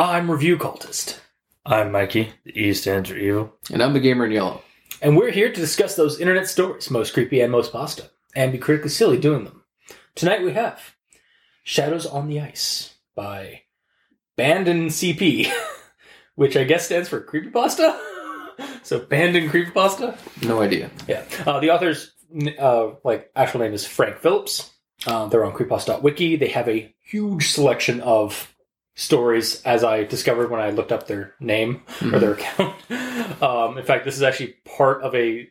Oh, I'm Review Cultist. I'm Mikey, the E stands for evil. And I'm the gamer in yellow. And we're here to discuss those internet stories, most creepy and most pasta, and be critically silly doing them. Tonight we have Shadows on the Ice by Banned In CP, which I guess stands for Creepypasta? so Banned In Creepypasta? No idea. Yeah. Uh, the author's uh, like actual name is Frank Phillips. Uh, they're on creepypasta.wiki. They have a huge selection of stories, as I discovered when I looked up their name or their account. Um, in fact, this is actually part of a.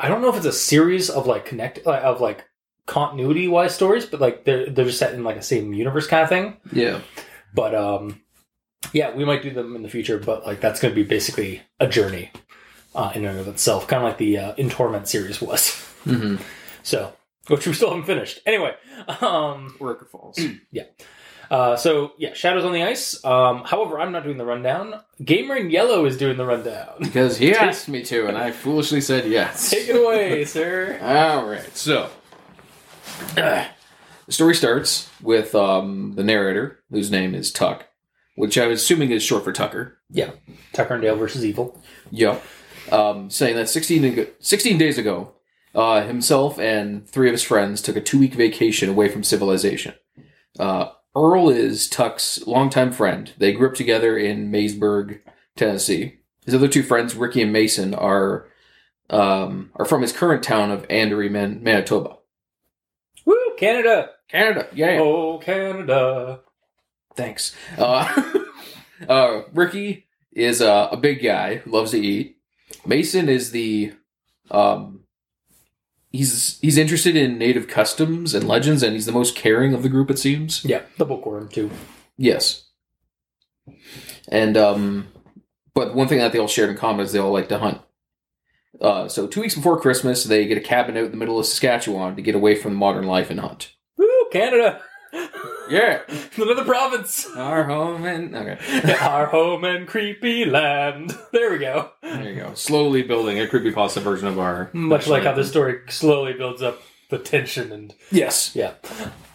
I don't know if it's a series of like connect uh, of like continuity wise stories, but like they're they're just set in like a same universe kind of thing. Yeah. But um, yeah, we might do them in the future. But like that's going to be basically a journey uh, in and of itself, kind of like the uh, In Torment series was. Mm-hmm. So, which we still haven't finished. Anyway, um, Worker Falls. Yeah. Uh, so yeah, Shadows on the Ice. Um, however, I'm not doing the rundown. Gamer in Yellow is doing the rundown. because he asked me to, and I foolishly said yes. Take it away, sir. All right. So, the story starts with um, the narrator, whose name is Tuck, which I'm assuming is short for Tucker. Yeah, Tucker and Dale versus Evil. Yup. Um, saying that 16, ago, 16 days ago, uh, himself and three of his friends took a two week vacation away from civilization. Uh, Earl is Tuck's longtime friend. They grew up together in Maysburg, Tennessee. His other two friends, Ricky and Mason, are um, are from his current town of Andery, Man- Manitoba. Canada! Canada, yeah. Oh, Canada! Thanks. Uh, uh, Ricky is uh, a big guy who loves to eat. Mason is the um, he's he's interested in native customs and legends, and he's the most caring of the group. It seems. Yeah, the bookworm too. Yes. And um, but one thing that they all shared in common is they all like to hunt. Uh, so two weeks before Christmas, they get a cabin out in the middle of Saskatchewan to get away from modern life and hunt. Woo, Canada! Yeah, Another province. our home and okay. Our home and creepy land. There we go. There you go. Slowly building a creepy pasta version of our. Much like how this story slowly builds up the tension and Yes. yeah.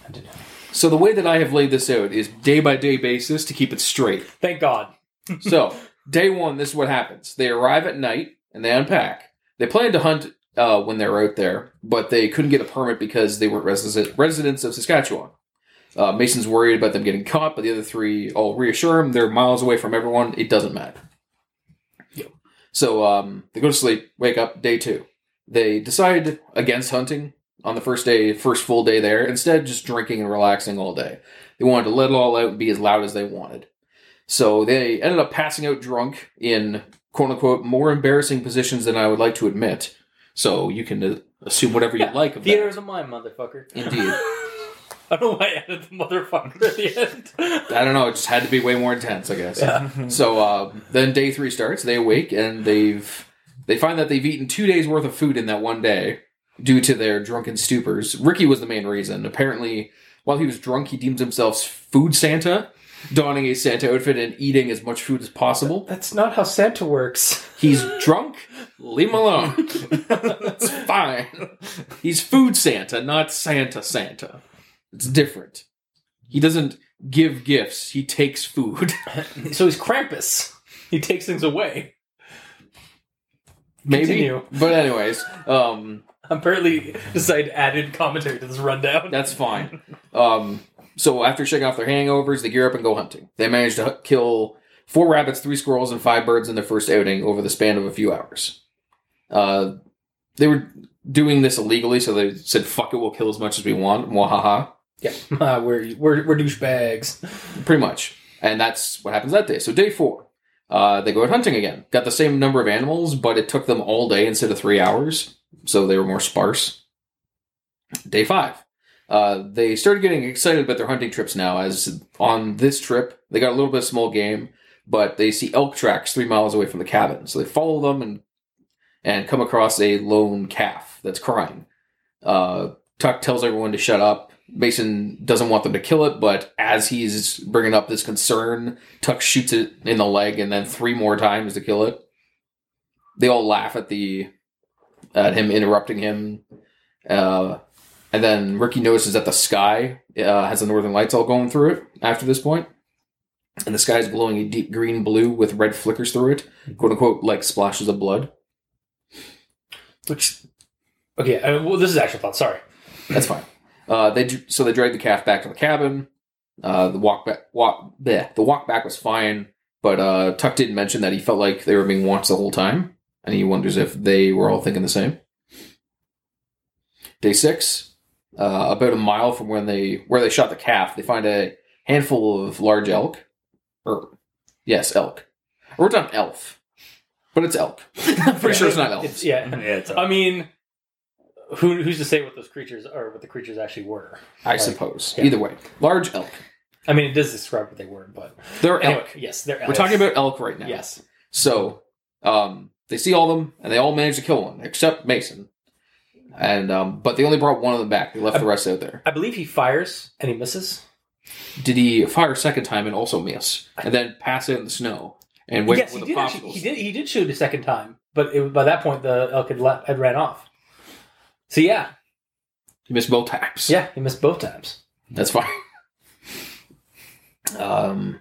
I didn't know. So the way that I have laid this out is day by day basis to keep it straight. Thank God. So day one, this is what happens: they arrive at night and they unpack. They planned to hunt uh, when they were out there, but they couldn't get a permit because they weren't resident- residents of Saskatchewan. Uh, Mason's worried about them getting caught, but the other three all reassure him they're miles away from everyone. It doesn't matter. Yep. So um, they go to sleep, wake up, day two. They decide against hunting on the first day, first full day there, instead just drinking and relaxing all day. They wanted to let it all out and be as loud as they wanted. So they ended up passing out drunk in quote unquote more embarrassing positions than I would like to admit. So you can uh, assume whatever you like of Theater that. of the mind, motherfucker. Indeed. I don't know why I added the motherfucker at the end. I don't know. It just had to be way more intense, I guess. Yeah. So uh, then day three starts. They awake and they've they find that they've eaten two days worth of food in that one day due to their drunken stupors. Ricky was the main reason. Apparently, while he was drunk, he deemed himself food Santa, donning a Santa outfit and eating as much food as possible. That's not how Santa works. He's drunk. Leave him alone. it's fine. He's food Santa, not Santa Santa. It's different. He doesn't give gifts. He takes food. so he's Krampus. He takes things away. Maybe. Continue. But anyways, um, Apparently, decided added commentary to this rundown. that's fine. Um, so after shaking off their hangovers, they gear up and go hunting. They manage to kill four rabbits, three squirrels, and five birds in their first outing over the span of a few hours. Uh, they were doing this illegally, so they said, "Fuck it, we'll kill as much as we want." Mwahaha. yeah, uh, we're, we're we're douchebags. Pretty much. And that's what happens that day. So day four, uh, they go out hunting again. Got the same number of animals, but it took them all day instead of three hours. So they were more sparse. Day five. Uh, they started getting excited about their hunting trips now, as on this trip, they got a little bit of small game, but they see elk tracks three miles away from the cabin. So they follow them and and come across a lone calf that's crying. Uh, Tuck tells everyone to shut up Mason doesn't want them to kill it, but as he's bringing up this concern, Tuck shoots it in the leg and then three more times to kill it. They all laugh at the at him interrupting him. Uh, and then Ricky notices that the sky uh, has the northern lights all going through it after this point. And the sky is glowing a deep green blue with red flickers through it, quote unquote, like splashes of blood. Which, okay, uh, well, this is actual thought. Sorry. That's fine. Uh, they so they drag the calf back to the cabin. Uh, the walk back, walk, bleh, the walk back was fine, but uh, Tuck didn't mention that he felt like they were being watched the whole time, and he wonders if they were all thinking the same. Day six, uh, about a mile from when they where they shot the calf, they find a handful of large elk, or yes, elk. I wrote down elf, but it's elk. I'm pretty sure it's not elf. It's- yeah. Yeah, it's I mean, who, who's to say what those creatures are, what the creatures actually were? I Like, suppose. yeah. Either way, large elk. I mean, it does describe what they were, but They're anyway, elk. yes, they're. We're talking about elk right now. yes. So um, they see all of them, and they all manage to kill one except Mason. And um, but they only brought one of them back. They left the rest out there. I believe he fires and he misses. Did he fire a second time and also miss, and then pass it in the snow and wait yes, he the did, actually, he did. He did shoot a second time, but it, by that point the elk had, le- had ran off. So yeah, He missed both taps. yeah, he missed both times. that's fine. Um,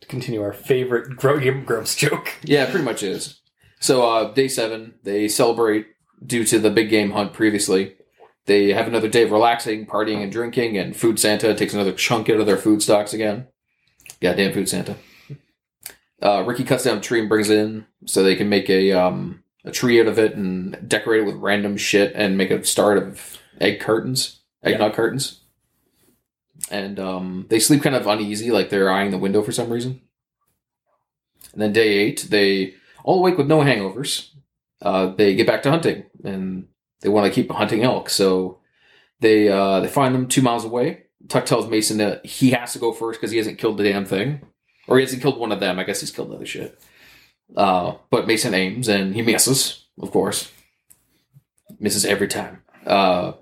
To continue our favorite Game Grumps joke. yeah, pretty much is. So uh, day seven, they celebrate due to the big game hunt previously. They have another day of relaxing, partying, and drinking, and Food Santa takes another chunk out of their food stocks again. Goddamn Food Santa. Uh, Ricky cuts down a tree and brings it in so they can make a um, a tree out of it and decorate it with random shit and make a start of egg curtains, eggnog curtains. And um, they sleep kind of uneasy, like they're eyeing the window for some reason. And then day eight, they all awake with no hangovers. Uh, they get back to hunting and they want to keep hunting elk. So they uh, they find them two miles away. Tuck tells Mason that he has to go first because he hasn't killed the damn thing, or he hasn't killed one of them. I guess he's killed other shit. Uh, but Mason aims and he misses, of course. Misses every time. Uh,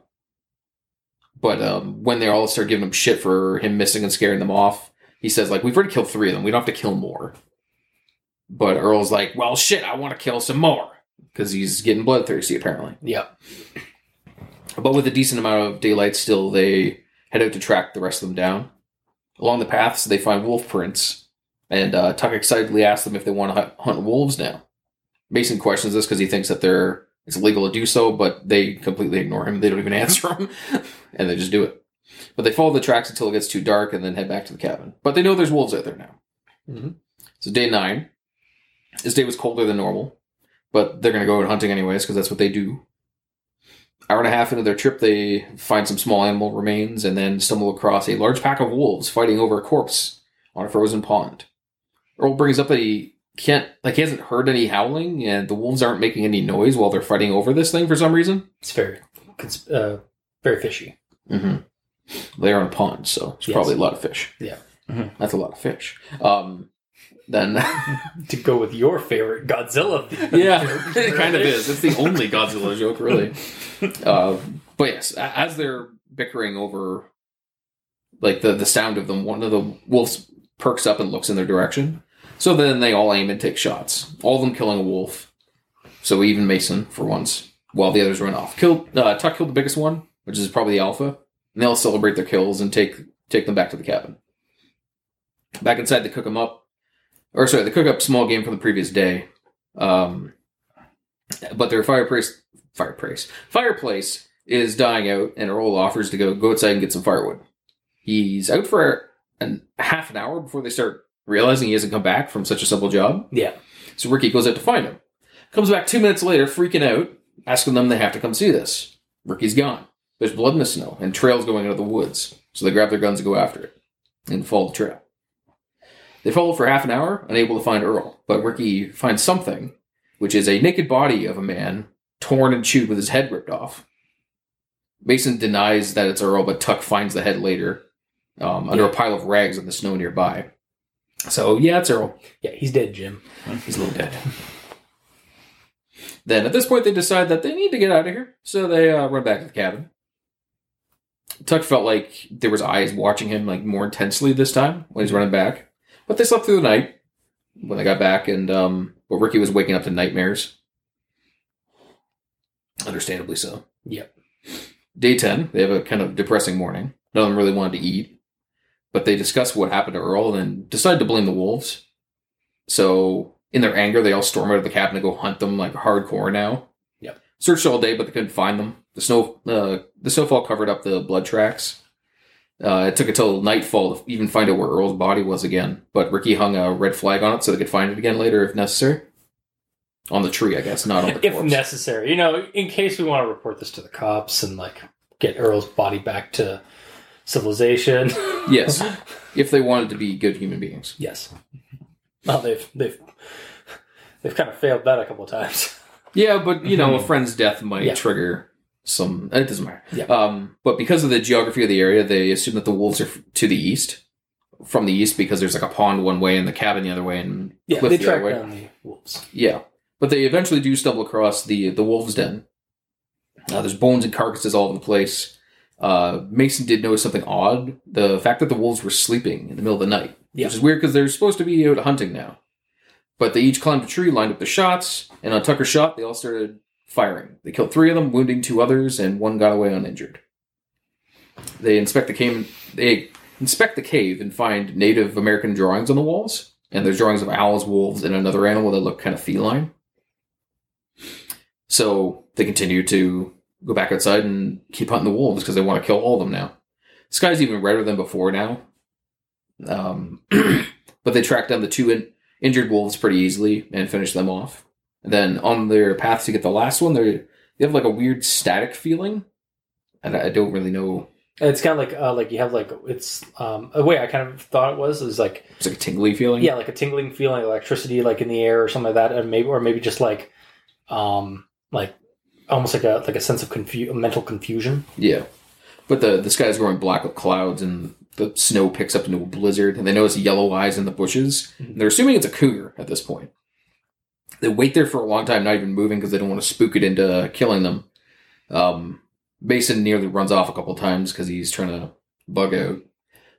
but um, when they all start giving him shit for him missing and scaring them off, he says like, "We've already killed three of them. We don't have to kill more." But Earl's like, "Well, shit, I want to kill some more." Because he's getting bloodthirsty, apparently. Yeah. But with a decent amount of daylight still, they head out to track the rest of them down. Along the paths, they find wolf prints, and uh, Tuck excitedly asks them if they want to hunt, wolves now. Mason questions this because he thinks that they're it's illegal to do so, but they completely ignore him. They don't even answer him, and they just do it. But they follow the tracks until it gets too dark, and then head back to the cabin. But they know there's wolves out there now. Mhm. So day nine. This day was colder than normal, but they're gonna go out hunting anyways because that's what they do hour and a half into their trip, they find some small animal remains and then stumble across a large pack of wolves fighting over a corpse on a frozen pond. Earl brings up that he can't, like, he hasn't heard any howling and the wolves aren't making any noise while they're fighting over this thing for some reason. It's very, it's, uh, very fishy. Mm-hmm. They're on a pond, so it's Yes. probably a lot of fish. Yeah. Mhm. That's a lot of fish. Um, then, To go with your favorite Godzilla. yeah, joke, it kind of is. It's the only Godzilla joke, really. Uh, but yes, as they're bickering over like the the sound of them, one of the wolves perks up and looks in their direction. So then they all aim and take shots. All of them killing a wolf. So even Mason for once, while the others run off. Killed uh, Tuck killed the biggest one, which is probably the alpha. And they'll celebrate their kills and take take them back to the cabin. Back inside, they cook them up. Or sorry, they cook up small game from the previous day. Um, but their fireplace fireplace fireplace is dying out, and Earl offers to go go outside and get some firewood. He's out for an half an hour before they start realizing he hasn't come back from such a simple job. Yeah. So Ricky goes out to find him. Comes back two minutes later, freaking out, asking them they have to come see this. Ricky's gone. There's blood in the snow and trails going out of the woods. So they grab their guns and go after it and follow the trail. They follow for half an hour, unable to find Earl, but Ricky finds something, which is a naked body of a man, torn and chewed with his head ripped off. Mason denies that it's Earl, but Tuck finds the head later um, under a pile of rags in the snow nearby. So yeah, it's Earl. Yeah, he's dead, Jim. He's a little dead. Then at this point, they decide that they need to get out of here, so they uh, run back to the cabin. Tuck felt like there was eyes watching him like more intensely this time when he's running back. But they slept through the night when they got back, and um, but Ricky was waking up to nightmares. Understandably so. Yep. Day ten, they have a kind of depressing morning. None of them really wanted to eat, but they discuss what happened to Earl and decide to blame the wolves. So in their anger, they all storm out of the cabin to go hunt them like hardcore now. Yep. Searched all day, but they couldn't find them. The snow, uh, the snowfall covered up the blood tracks. Uh, it took until nightfall to even find out where Earl's body was again. But Ricky hung a red flag on it so they could find it again later if necessary. On the tree, I guess, not on the if corpse. necessary. You know, in case we want to report this to the cops and like get Earl's body back to civilization. yes, if they wanted to be good human beings. yes. Well, they've they've they've kind of failed that a couple of times. Yeah, but you know, a friend's death might Yeah. trigger some. It doesn't matter. Yeah. Um, but because of the geography of the area, they assume that the wolves are to the east, from the east, because there's like a pond one way and the cabin the other way, and Yeah, cliff they the track other way. down the wolves. Yeah, but they eventually do stumble across the the wolves' den. Uh, there's bones and carcasses all over the place. Uh, Mason did notice something odd: the fact that the wolves were sleeping in the middle of the night, Yeah. which is weird because they're supposed to be out hunting now. But they each climbed a tree, lined up the shots, and on Tucker's shot, they all started firing. They killed three of them, wounding two others, and one got away uninjured. They inspect the cave. They inspect the cave and find Native American drawings on the walls, and there's drawings of owls, wolves, and another animal that look kind of feline. So they continue to go back outside and keep hunting the wolves because they want to kill all of them now. The sky's even redder than before now. Um, but they track down the two in- injured wolves pretty easily and finish them off. And then on their path to get the last one, they they have like a weird static feeling, and I I don't really know. It's kind of like uh, like you have like it's um, a way I kind of thought it was is like It's like a tingly feeling. yeah like a tingling feeling, electricity like in the air or something like that, and maybe or maybe just like um like almost like a like a sense of confu- mental confusion. Yeah. But the the sky is growing black with clouds and the snow picks up into a blizzard and they notice yellow eyes in the bushes. And they're assuming it's a cougar at this point. They wait there for a long time, not even moving because they don't want to spook it into killing them. Um, Mason nearly runs off a couple times because he's trying to bug out.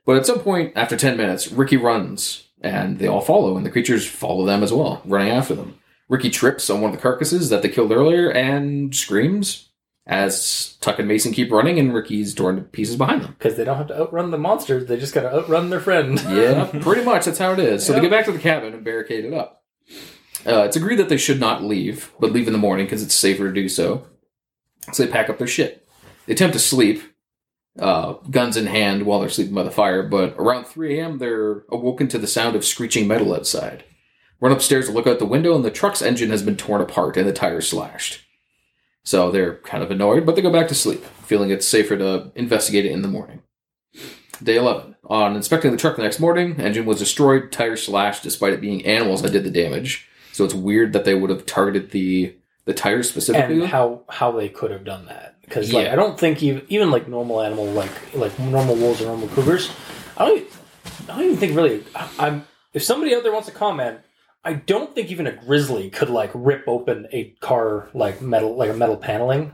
But at some point, after 10 minutes, Ricky runs and they all follow, and the creatures follow them as well, running after them. Ricky trips on one of the carcasses that they killed earlier and screams as Tuck and Mason keep running, and Ricky's torn to pieces behind them. Because they don't have to outrun the monsters; they just got to outrun their friend. Yeah, pretty much. That's how it is. So they get back to the cabin and barricade it up. Uh, it's agreed that they should not leave, but leave in the morning because it's safer to do so. So they pack up their shit. They attempt to sleep, uh, guns in hand, while they're sleeping by the fire. But around 3 a.m., they're awoken to the sound of screeching metal outside. Run upstairs to look out the window, and the truck's engine has been torn apart and the tires slashed. So they're kind of annoyed, but they go back to sleep, feeling it's safer to investigate it in the morning. Day 11. On inspecting the truck the next morning, engine was destroyed, tires slashed, despite it being animals that did the damage. So it's weird that they would have targeted the the tires specifically. and how how they could have done that because like Yeah. I don't think even even like normal animal like like normal wolves or normal cougars, I don't even, I don't even think really I'm if somebody out there wants to comment. I don't think even a grizzly could like rip open a car like metal like a metal paneling,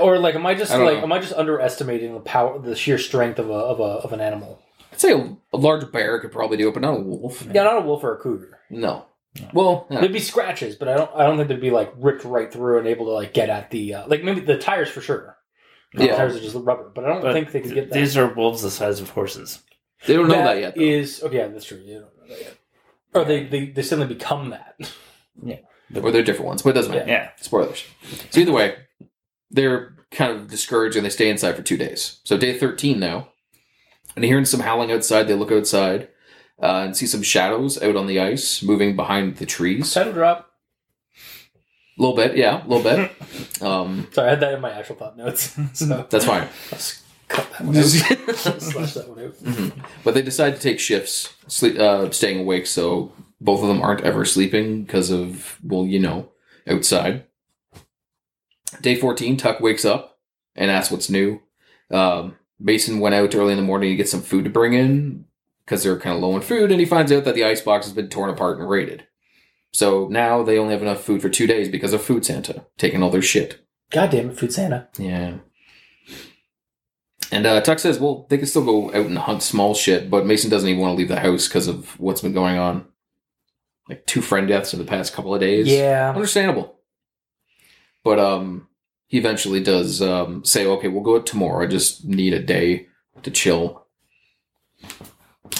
or like am I just I like know. am I just underestimating the power the sheer strength of a of a of an animal? I'd say a, a large bear could probably do it, but not a wolf. Yeah, not a wolf or a cougar. No. Well, yeah. There'd be scratches, but I don't. I don't think they'd be like ripped right through and able to like get at the uh, like maybe the tires for sure. The Yeah. tires are just rubber, but I don't But think they could get that. These are wolves the size of horses. they don't know that, yet. Though. Is okay. Yeah, that's true. You don't know that yet. Or they, they they suddenly become that. Yeah. Or they're different ones, but it doesn't matter. Yeah. Spoilers. So either way, they're kind of discouraged and they stay inside for two days. So day 13 now. And hearing some howling outside, they look outside uh, and see some shadows out on the ice moving behind the trees. Title drop. A little bit, yeah, a little bit. Um, Sorry, I had that in my actual thought notes. So that's fine. let's cut that one out. Slash that one out. Mhm. But they decide to take shifts, sleep, uh, staying awake, so both of them aren't ever sleeping because of, well, you know, outside. Day 14, Tuck wakes up and asks what's new. Um, Mason went out early in the morning to get some food to bring in because they're kind of low on food, and he finds out that the icebox has been torn apart and raided. So now they only have enough food for two days because of Food Santa taking all their shit. God damn it, Food Santa. Yeah. And uh, Tuck says, well, they can still go out and hunt small shit, but Mason doesn't even want to leave the house because of what's been going on. Like two friend deaths in the past couple of days. Yeah. Understandable. But um he eventually does um say, okay, we'll go out tomorrow. I just need a day to chill.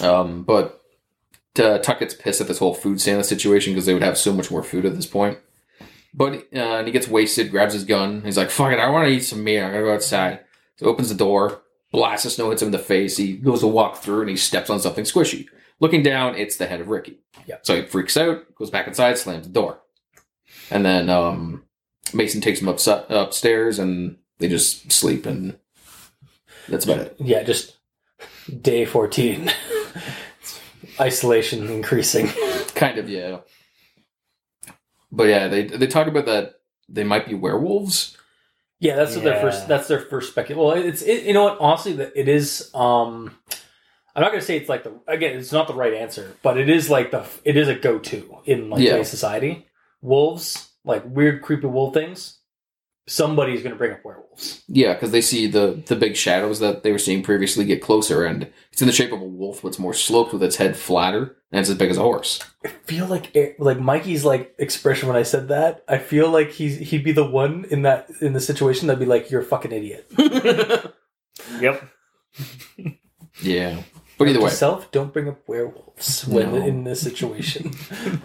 Um, but uh, Tuck gets pissed at this whole food Santa situation because they would have so much more food at this point. But uh, and he gets wasted, grabs his gun. He's like, "Fuck it, I want to eat some meat. I gotta go outside." So opens the door, blast of snow hits him in the face. He goes to walk through and he steps on something squishy. Looking down, it's the head of Ricky. Yeah. So he freaks out, goes back inside, slams the door, and then um, Mason takes him upsi- upstairs, and they just sleep, and that's about it. Yeah, just day 14. Isolation increasing. Kind of, yeah. But yeah, they they talk about that they might be werewolves. Yeah, that's what their first. That's their first speculation. Well, it's it, you know what? Honestly, that it is. Um, I'm not gonna say it's like the again. It's not the right answer, but it is like the it is a go to in like Yeah. society. Wolves, like weird, creepy wolf things. Somebody's gonna bring up werewolves. Yeah, because they see the the big shadows that they were seeing previously get closer, and it's in the shape of a wolf, but it's more sloped with its head flatter, and it's as big as a horse. I feel like it- like Mikey's like expression when I said that. I feel like he's he'd be the one in that in the situation that'd be like, "You're a fucking idiot." Yep. Yeah, but either way, Self, don't bring up werewolves when No. in this situation.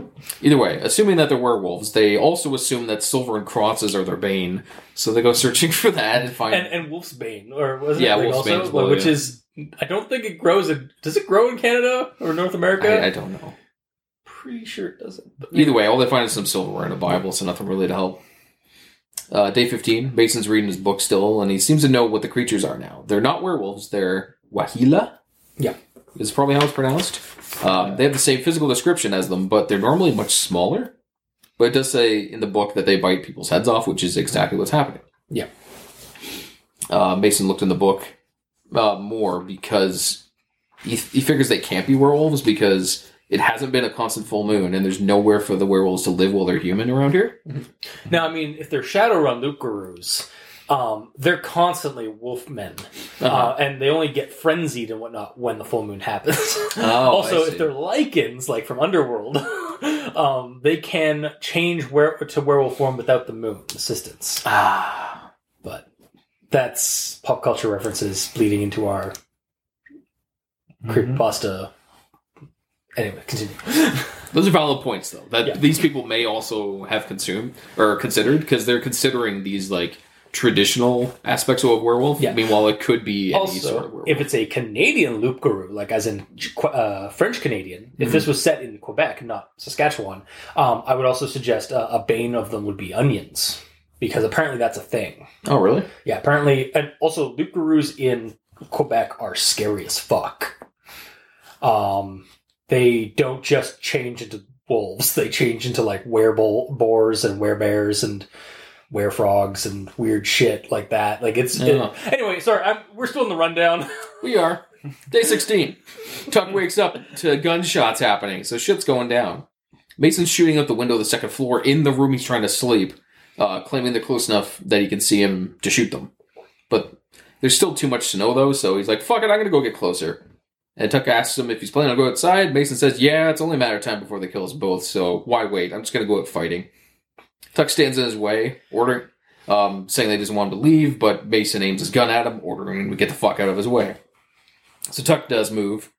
either way, assuming that they're werewolves, they also assume that silver and crosses are their bane, so they go searching for that and find. and and wolf's bane, or was it Yeah, like wolf's also, bane well, which yeah. is I don't think it grows. In, does it grow in Canada or North America? I, I don't know. Pretty sure it doesn't. Either way, all they find is some silverware in a Bible, so nothing really to help. Uh, day 15, Mason's reading his book still, and he seems to know what the creatures are now. They're not werewolves, they're Waheela. Yeah. Is probably how it's pronounced. Um, they have the same physical description as them, but they're normally much smaller. But it does say in the book that they bite people's heads off, which is exactly what's happening. Yeah. Uh, Mason looked in the book uh, more because he, he figures they can't be werewolves because it hasn't been a constant full moon and there's nowhere for the werewolves to live while they're human around here. Now, I mean, if they're Shadowrun loup-garous, um, they're constantly wolfmen, uh Uh-huh. and they only get frenzied and whatnot when the full moon happens. Oh, also, if they're Lycans, like from Underworld, um, they can change where to werewolf form without the moon assistance. Ah. But that's pop culture references bleeding into our creepypasta. Anyway, continue. Those are valid points, though, that Yeah. these people may also have consumed or considered because they're considering these like traditional aspects of a werewolf. Yeah. Meanwhile, it could be any sort of also, werewolf. if it's a Canadian loup-garou, like as in uh, French Canadian, if Mm-hmm. this was set in Quebec, not Saskatchewan, um, I would also suggest uh, a bane of them would be onions because apparently that's a thing. oh, really? Yeah, apparently, and also loup-garous in Quebec are scary as fuck. Um, they don't just change into wolves; they change into like werebo- boars and werebears and werefrogs and weird shit like that. Like it's it- anyway. Sorry, I'm, we're still in the rundown. We are. Day 16. Tuck wakes up to gunshots happening, so shit's going down. Mason's shooting out the window of the second floor in the room he's trying to sleep, uh, claiming they're close enough that he can see him to shoot them. But there's still too much snow, though, so he's like, fuck it, I'm gonna go get closer. And Tuck asks him if he's planning on going outside. Mason says, yeah, it's only a matter of time before they kill us both, so why wait? I'm just gonna go out fighting. Tuck stands in his way, ordering, um, saying they he doesn't want him to leave, but Mason aims his gun at him, ordering him to get the fuck out of his way. So Tuck does move.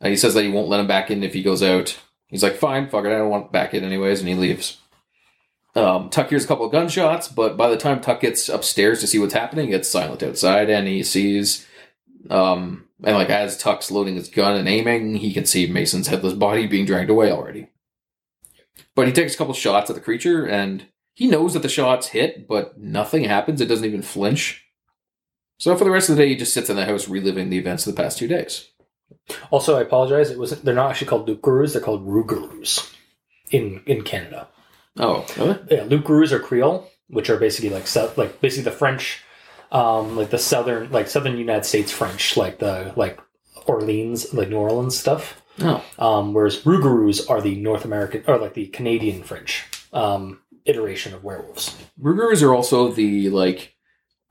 Uh, he says that he won't let him back in if he goes out. He's like, fine, fuck it, I don't want back in anyways, and he leaves. Um, Tuck hears a couple of gunshots, but by the time Tuck gets upstairs to see what's happening, it's silent outside, and he sees, um, and like as Tuck's loading his gun and aiming, he can see Mason's headless body being dragged away already. But he takes a couple shots at the creature, and he knows that the shots hit, but nothing happens. It doesn't even flinch. So for the rest of the day, he just sits in the house reliving the events of the past two days. Also, I apologize. It was they're not actually called loup-garous; they're called rougarous in in Canada. Oh, really? Yeah, loup-garous are Creole, which are basically like like basically the French, um, like the southern like southern United States French, like the like Orleans, like New Orleans stuff. Oh, Um, whereas rougarous are the North American or like the Canadian French um, iteration of werewolves. Rugers are also the like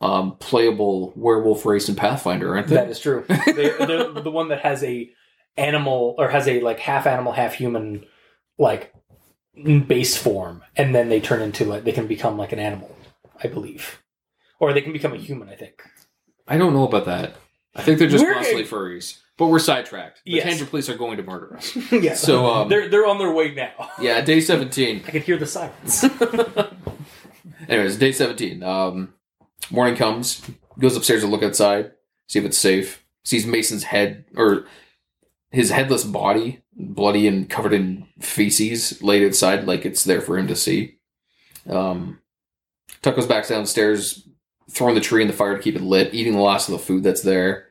um, playable werewolf race in Pathfinder, aren't they? That is true. They're, they're the one that has a animal or has a like half animal, half human, like base form, and then they turn into like they can become like an animal, I believe, or they can become a human. I think. I don't know about that. I think they're just We're mostly getting- furries. But we're sidetracked. The Yes. Tangent Police are going to murder us. yeah. So, um, they're they're on their way now. Yeah, day 17. I can hear the sirens. Anyways, day 17. Um, morning comes, goes upstairs to look outside, see if it's safe. Sees Mason's head, or his headless body, bloody and covered in feces, laid outside like it's there for him to see. Um, Tuck goes back downstairs, throwing the tree in the fire to keep it lit, eating the last of the food that's there.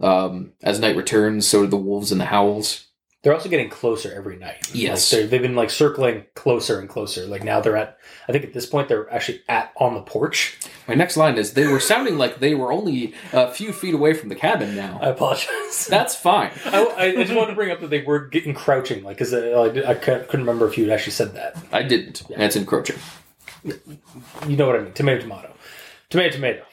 Um, as night returns, so do the wolves and the howls. They're also getting closer every night. Yes. like they've been like circling closer and closer. Like now they're at. I think at this point they're actually at on the porch. My next line is they were sounding like they were only a few feet away from the cabin now. I apologize. That's fine. I, I just wanted to bring up that they were getting crouching, like because I, I couldn't remember if you had actually said that. I didn't. And it's encroaching. You know what I mean? Tomato, tomato, tomato, tomato.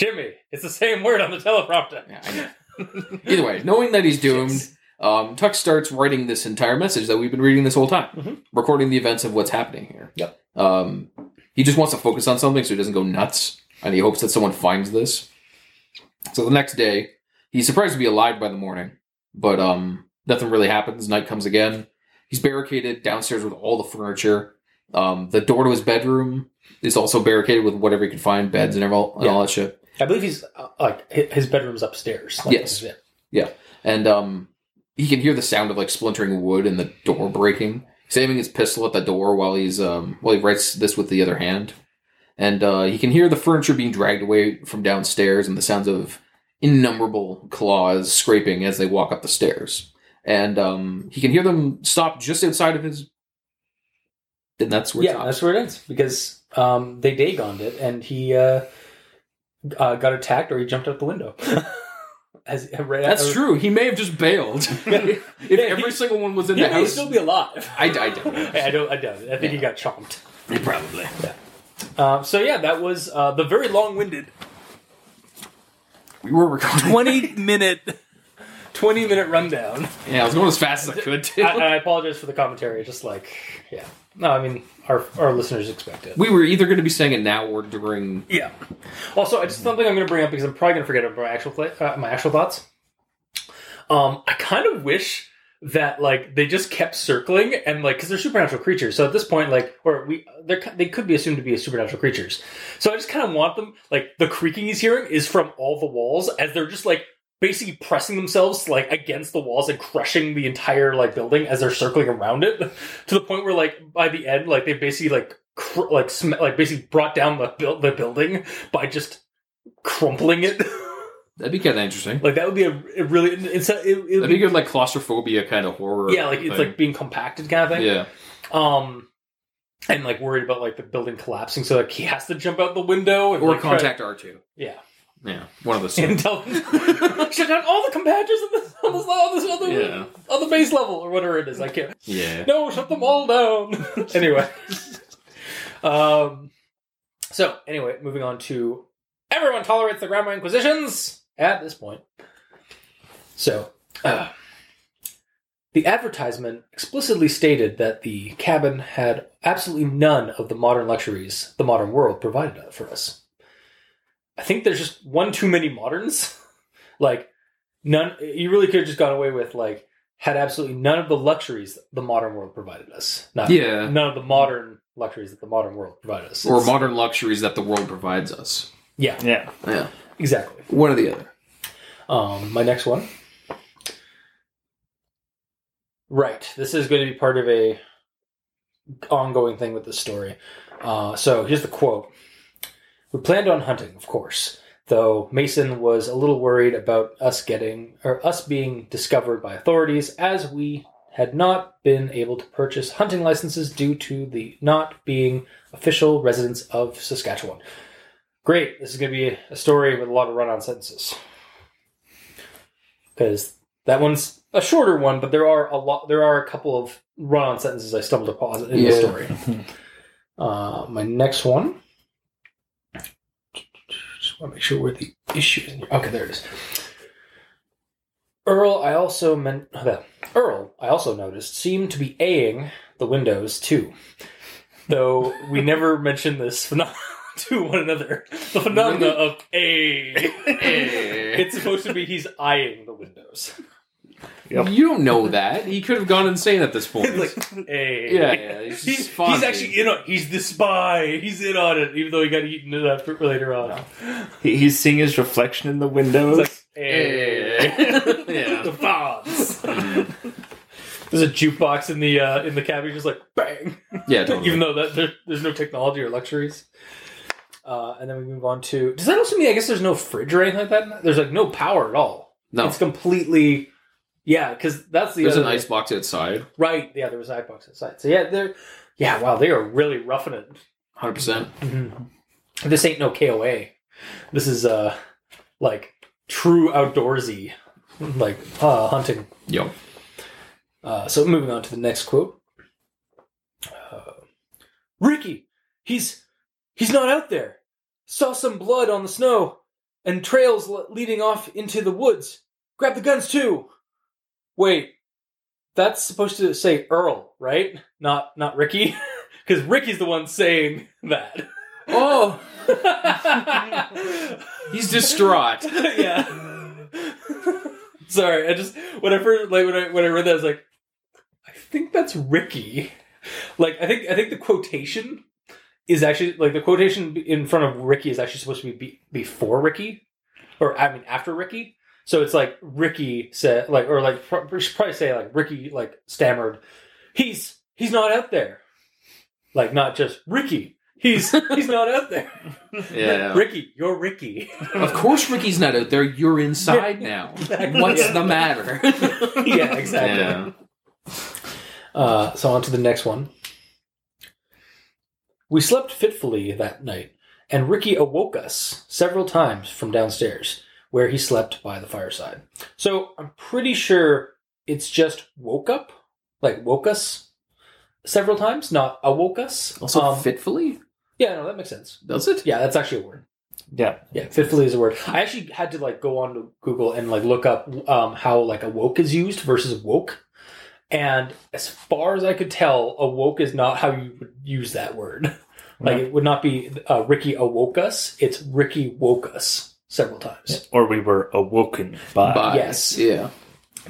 Jimmy, it's the same word on the teleprompter. Yeah, I know. Either way, knowing that he's doomed, um, Tuck starts writing this entire message that we've been reading this whole time, Mhm. recording the events of what's happening here. Yep. Um, he just wants to focus on something so he doesn't go nuts, and he hopes that someone finds this. So the next day, he's surprised to be alive by the morning, but um, nothing really happens. Night comes again. He's barricaded downstairs with all the furniture. Um, the door to his bedroom is also barricaded with whatever he can find, beds and all, and all that shit. I believe he's uh, like his bedroom's upstairs. Like, Yes. yeah. and um, he can hear the sound of like splintering wood and the door breaking. He's aiming his pistol at the door while he's um, while he writes this with the other hand, and uh, he can hear the furniture being dragged away from downstairs and the sounds of innumerable claws scraping as they walk up the stairs. And um, he can hear them stop just outside of his. And that's where Yeah, that's where it ends because um, they Dagoned it, and he uh, uh, got attacked or he jumped out the window. As right That's or- true. He may have just bailed. if Yeah, every he- single one was in He the may house, still be alive. I, I don't. know. I don't. I doubt it. I think he got chomped. Probably. Um, so yeah, that was uh, the very long-winded We were recording. twenty minute, twenty minute rundown. Yeah, I was going as fast as I could too. I, I apologize for the commentary. Just like yeah, no, I mean our our listeners expect it. we were either going to be saying it now or during. Yeah. Also, I just something I'm going to bring up because I'm probably going to forget about my actual play, uh, my actual thoughts. Um, I kind of wish that like they just kept circling and like because they're supernatural creatures. So at this point, like or we they they could be assumed to be supernatural creatures. So I just kind of want them like the creaking he's hearing is from all the walls as they're just like basically pressing themselves like against the walls and crushing the entire like building as they're circling around it to the point where like by the end like they basically like cr- like sm- like basically brought down the build the building by just crumpling it That'd be kind of interesting. like that would be a, a really it's a, it, it would That'd be good, like claustrophobia kind of horror. yeah like it's like being compacted kind of thing yeah. um and like worried about like the building collapsing so like he has to jump out the window and Or like, contact R two. yeah Yeah, one of the and tell shut down all the compactors on this, on this, on this other Yeah. on the base level or whatever it is I can't Yeah. no, shut them all down. anyway, um, so anyway, moving on to everyone tolerates the Grammar Inquisitions at this point. So, uh, the advertisement explicitly stated that the cabin had absolutely none of the modern luxuries the modern world provided for us. I think there's just one too many moderns. like none. You really could have just gone away with like had absolutely none of the luxuries the modern world provided us. Not, Yeah. None of the modern luxuries that the modern world provided us. Or It's- modern luxuries that the world provides us. Yeah, Yeah. Yeah. exactly. One or the other. Um, my next one. Right. This is going to be part of a ongoing thing with this story. Uh, so here's the quote. We planned on hunting, of course, though Mason was a little worried about us getting or us being discovered by authorities as we had not been able to purchase hunting licenses due to the not being official residents of Saskatchewan. Great. This is going to be a story with a lot of run-on sentences because that one's a shorter one, but there are a lot. There are a couple of run-on sentences I stumbled upon in the story. uh, my next one want to make sure where the issue is. Okay, there it is. Earl, I also meant Earl. I also noticed seemed to be aing the windows too, though we never mentioned this phenomenon to one another. The phenomena of a. It's supposed to be he's eyeing the windows. Yep. You don't know that. He could have gone insane at this point. Like a. yeah, yeah. He's, He's, he's actually in on. He's the spy. He's in on it, even though he got eaten it after later on. He, he's seeing his reflection in the windows. It's like, eh. Yeah. the fonts. There's a jukebox in the uh, in the cabin, just like bang. Yeah, totally. Even though that there, there's no technology or luxuries. Uh, and then we move on to. Does that also mean I guess there's no fridge or anything like that? There's like no power at all. no, It's completely. Yeah, because that's the there's other an ice box outside. right. Yeah, there was an box outside. So yeah, they're yeah. Wow, they are really roughing it. Hundred percent. This ain't no KOA. This is uh like true outdoorsy, like uh, hunting. Yo. Uh, so moving on to the next quote. Uh, Ricky, he's he's not out there. Saw some blood on the snow and trails leading off into the woods. Grab the guns too. Wait, that's supposed to say Earl, right? Not not Ricky, because Ricky's the one saying that. Oh, he's distraught. yeah. Sorry, I just when I first like when I when I read that I was like, I think that's Ricky. Like I think I think the quotation is actually like the quotation in front of Ricky is actually supposed to be, be before Ricky, or I mean after Ricky. So it's like Ricky said like or like we should probably say like Ricky like stammered, he's he's not out there, like not just Ricky. He's he's not out there. Yeah. Ricky, you're Ricky. Of course, Ricky's not out there. You're inside now. Exactly. What's Yeah. the matter? yeah, exactly. Yeah. Uh, so on to the next one. We slept fitfully that night, and Ricky awoke us several times from downstairs, where he slept by the fireside. So I'm pretty sure it's just woke up, like woke us several times, not awoke us. Also, Um, fitfully yeah, no, that makes sense. does it? Yeah, that's actually a word. yeah. Yeah, fitfully is a word. I actually had to like go on to Google and like look up um, how like awoke is used versus woke. And as far as I could tell, awoke is not how you would use that word. Like it would not be uh, Ricky awoke us. It's Ricky woke us several times. Or we were awoken by. By- yes. Yeah.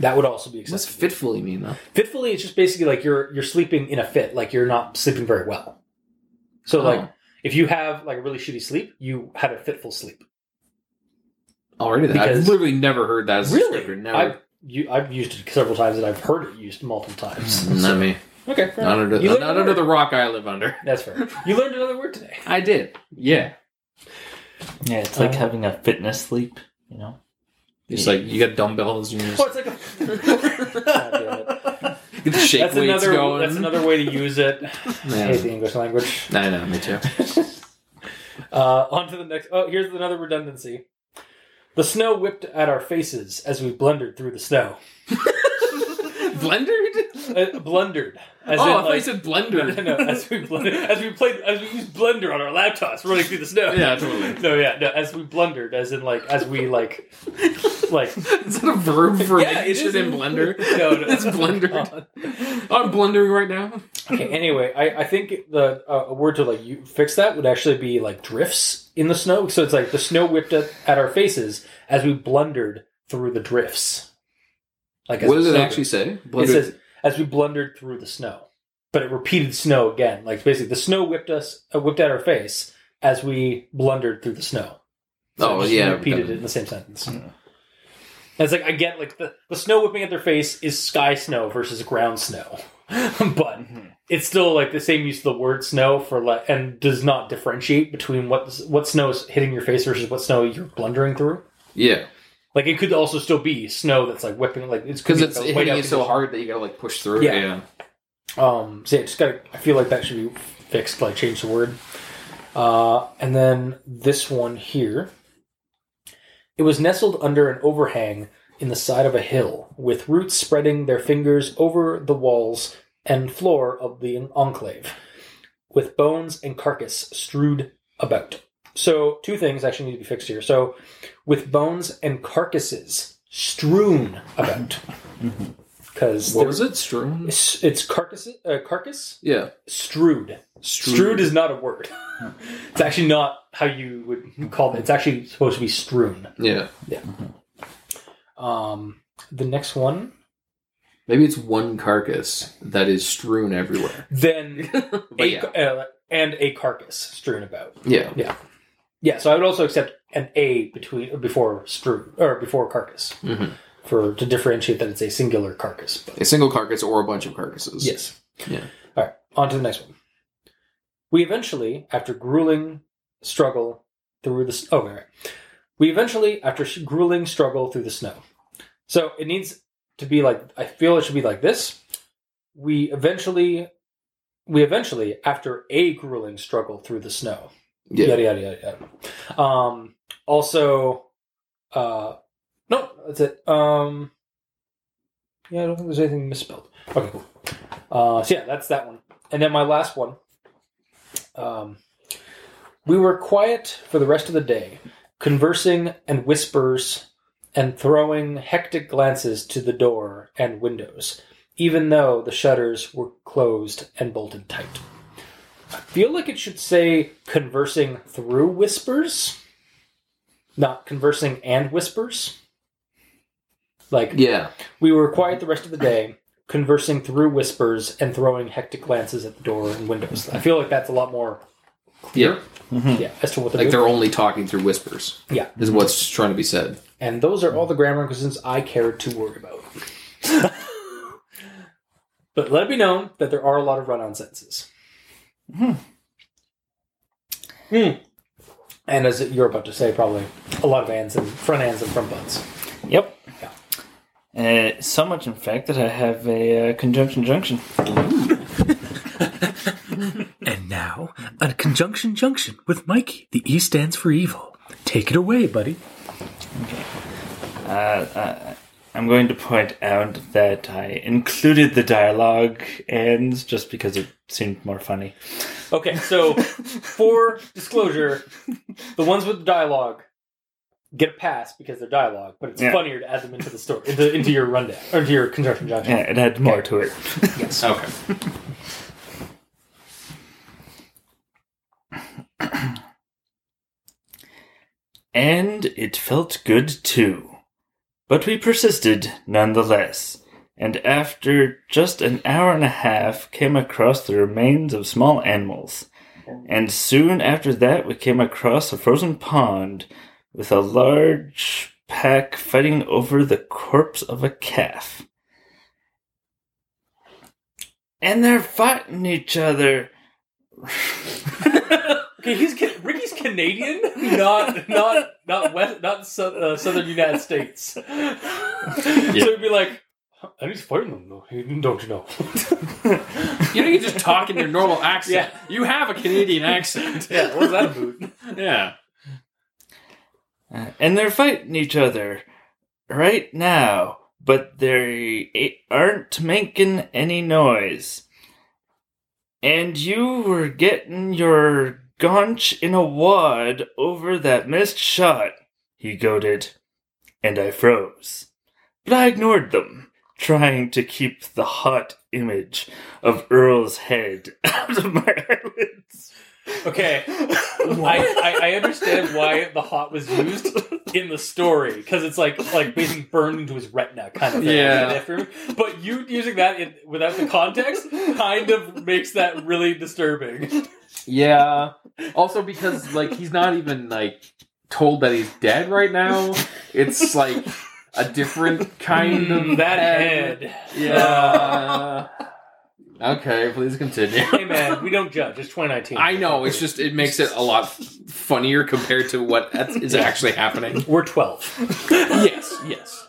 That would also be What's acceptable. fitfully mean though? Fitfully, it's just basically like you're you're sleeping in a fit, like you're not sleeping very well. So oh. like Oh. if you have like a really shitty sleep, you had a fitful sleep. Already, that I've Because- literally never heard that as a Really? descriptor. Never. I've, you, I've used it several times and I've heard it used multiple times. Mm, not me. Okay, fair Not enough. under, You learned not another under the rock I live under. That's fair. You learned another word today. I did. Yeah. Yeah, it's like Uh, having a fitness sleep, you know? It's like you got dumbbells and you Oh, just it's like a. God get the shake That's weights another. going. That's another way to use it. I hate the English language. I know, me too. Uh, on to the next. Oh, here's another redundancy. The snow whipped at our faces as we blundered through the snow. Blender? Uh, blundered. As oh, in, I thought you like, said no, blender. no, as we blundered, as we played, as we used Blender on our laptops running through the snow. Yeah, totally. No, yeah, no, as we blundered, as in like, as we like, like Is that a verb for Yeah, it in Blender? No, no. it's blundered. I'm blundering right now. Okay. Anyway, I, I think the uh, a word to like you fix that would actually be like drifts in the snow. So it's like the snow whipped at, at our faces as we blundered through the drifts. Like What does it actually say? Blundered. It says as we blundered through the snow, but it repeated snow again. Like basically, the snow whipped us, uh, whipped at our face as we blundered through the snow. So Oh, it yeah, repeated it in the same sentence. Hmm. It's like I get like the, the snow whipping at their face is sky snow versus ground snow, but it's still like the same use of the word snow for like and does not differentiate between what what snow is hitting your face versus what snow you're blundering through. yeah, Like it could also still be snow that's like whipping like it's because it's hitting you so hard that you gotta like push through. Yeah. yeah. Um, so yeah, just gotta. I feel like that should be fixed. Like change the word. Uh, and then this one here. It was nestled under an overhang in the side of a hill, with roots spreading their fingers over the walls and floor of the enclave, with bones and carcass strewed about. So two things actually need to be fixed here. So with bones and carcasses strewn about, because What was it? Strewn? It's, it's carcass, uh, carcass Yeah. strewed. Strewed is not a word. it's actually not how you would call it. It's actually supposed to be strewn. Yeah. Yeah. Um, the next one, Maybe it's one carcass that is strewn everywhere. then But a, yeah. uh, and a carcass strewn about. Yeah. Yeah, so I would also accept an A between before strewn or before carcass Mhm. for to differentiate that it's a singular carcass. A single carcass or a bunch of carcasses. Yes. Yeah. All right. On to the next one. We eventually, after grueling struggle through the oh wait, right. we eventually, after grueling struggle through the snow. So it needs to be like I feel it should be like this. We eventually, we eventually, after a grueling struggle through the snow. Yeah. Yada yada yada yada. Um. Also, uh, no, that's it. Um. Yeah, I don't think there's anything misspelled. Okay, cool. Uh, so yeah, that's that one. And then my last one. Um, we were quiet for the rest of the day, conversing and whispers and throwing hectic glances to the door and windows, even though the shutters were closed and bolted tight. I feel like it should say conversing through whispers, not conversing and whispers. Like, Yeah. we were quiet the rest of the day, conversing through whispers and throwing hectic glances at the door and windows. I feel like that's a lot more Yeah. Mm-hmm. yeah as to what they're Like doing. they're only talking through whispers. Yeah. Is what's trying to be said. And those are all the grammar inconsistencies I cared to worry about. but let it be known that there are a lot of run-on sentences. Hmm. And as you're about to say, probably a lot of ends and front ends and front butts. Yep. Uh, so much, in fact, that I have a uh, conjunction junction. And now, a conjunction junction with Mikey. The E stands for evil. Take it away, buddy. Uh, uh, I'm going to point out that I included the dialogue ends just because it seemed more funny. Okay, so for disclosure, the ones with the dialogue get a pass because they're dialogue, but it's Yeah. funnier to add them into the story, into, into your rundown, or into your construction junction. Yeah, it had more to it. Yes. Okay. And it felt good too. But we persisted nonetheless, and after just an hour and a half came across the remains of small animals. And soon after that we came across a frozen pond with a large pack fighting over the corpse of a calf. And they're fighting each other. Okay, he's Ricky's Canadian, not not not west, not uh, southern United States. So it'd be like, and he's fighting them though. Don't you know? You know, you just talk in your normal accent. Yeah. You have a Canadian accent. yeah, what's that about? Yeah. Uh, and they're fighting each other right now, but they aren't making any noise. And you were getting your gaunch in a wad over that missed shot, he goaded. And I froze. But I ignored them, trying to keep the hot image of Earl's head out of my eyelids. Okay, I, I I understand why the hot was used in the story because it's like like basically burned into his retina kind of thing. Yeah. But you using that in, without the context kind of makes that really disturbing. Yeah. Also because like he's not even like told that he's dead right now. It's like a different kind of that head. Yeah. okay, please continue. Hey man, we don't judge. It's 2019. I know, it's just it makes it a lot funnier compared to what is actually happening. We're 12. Yes, yes.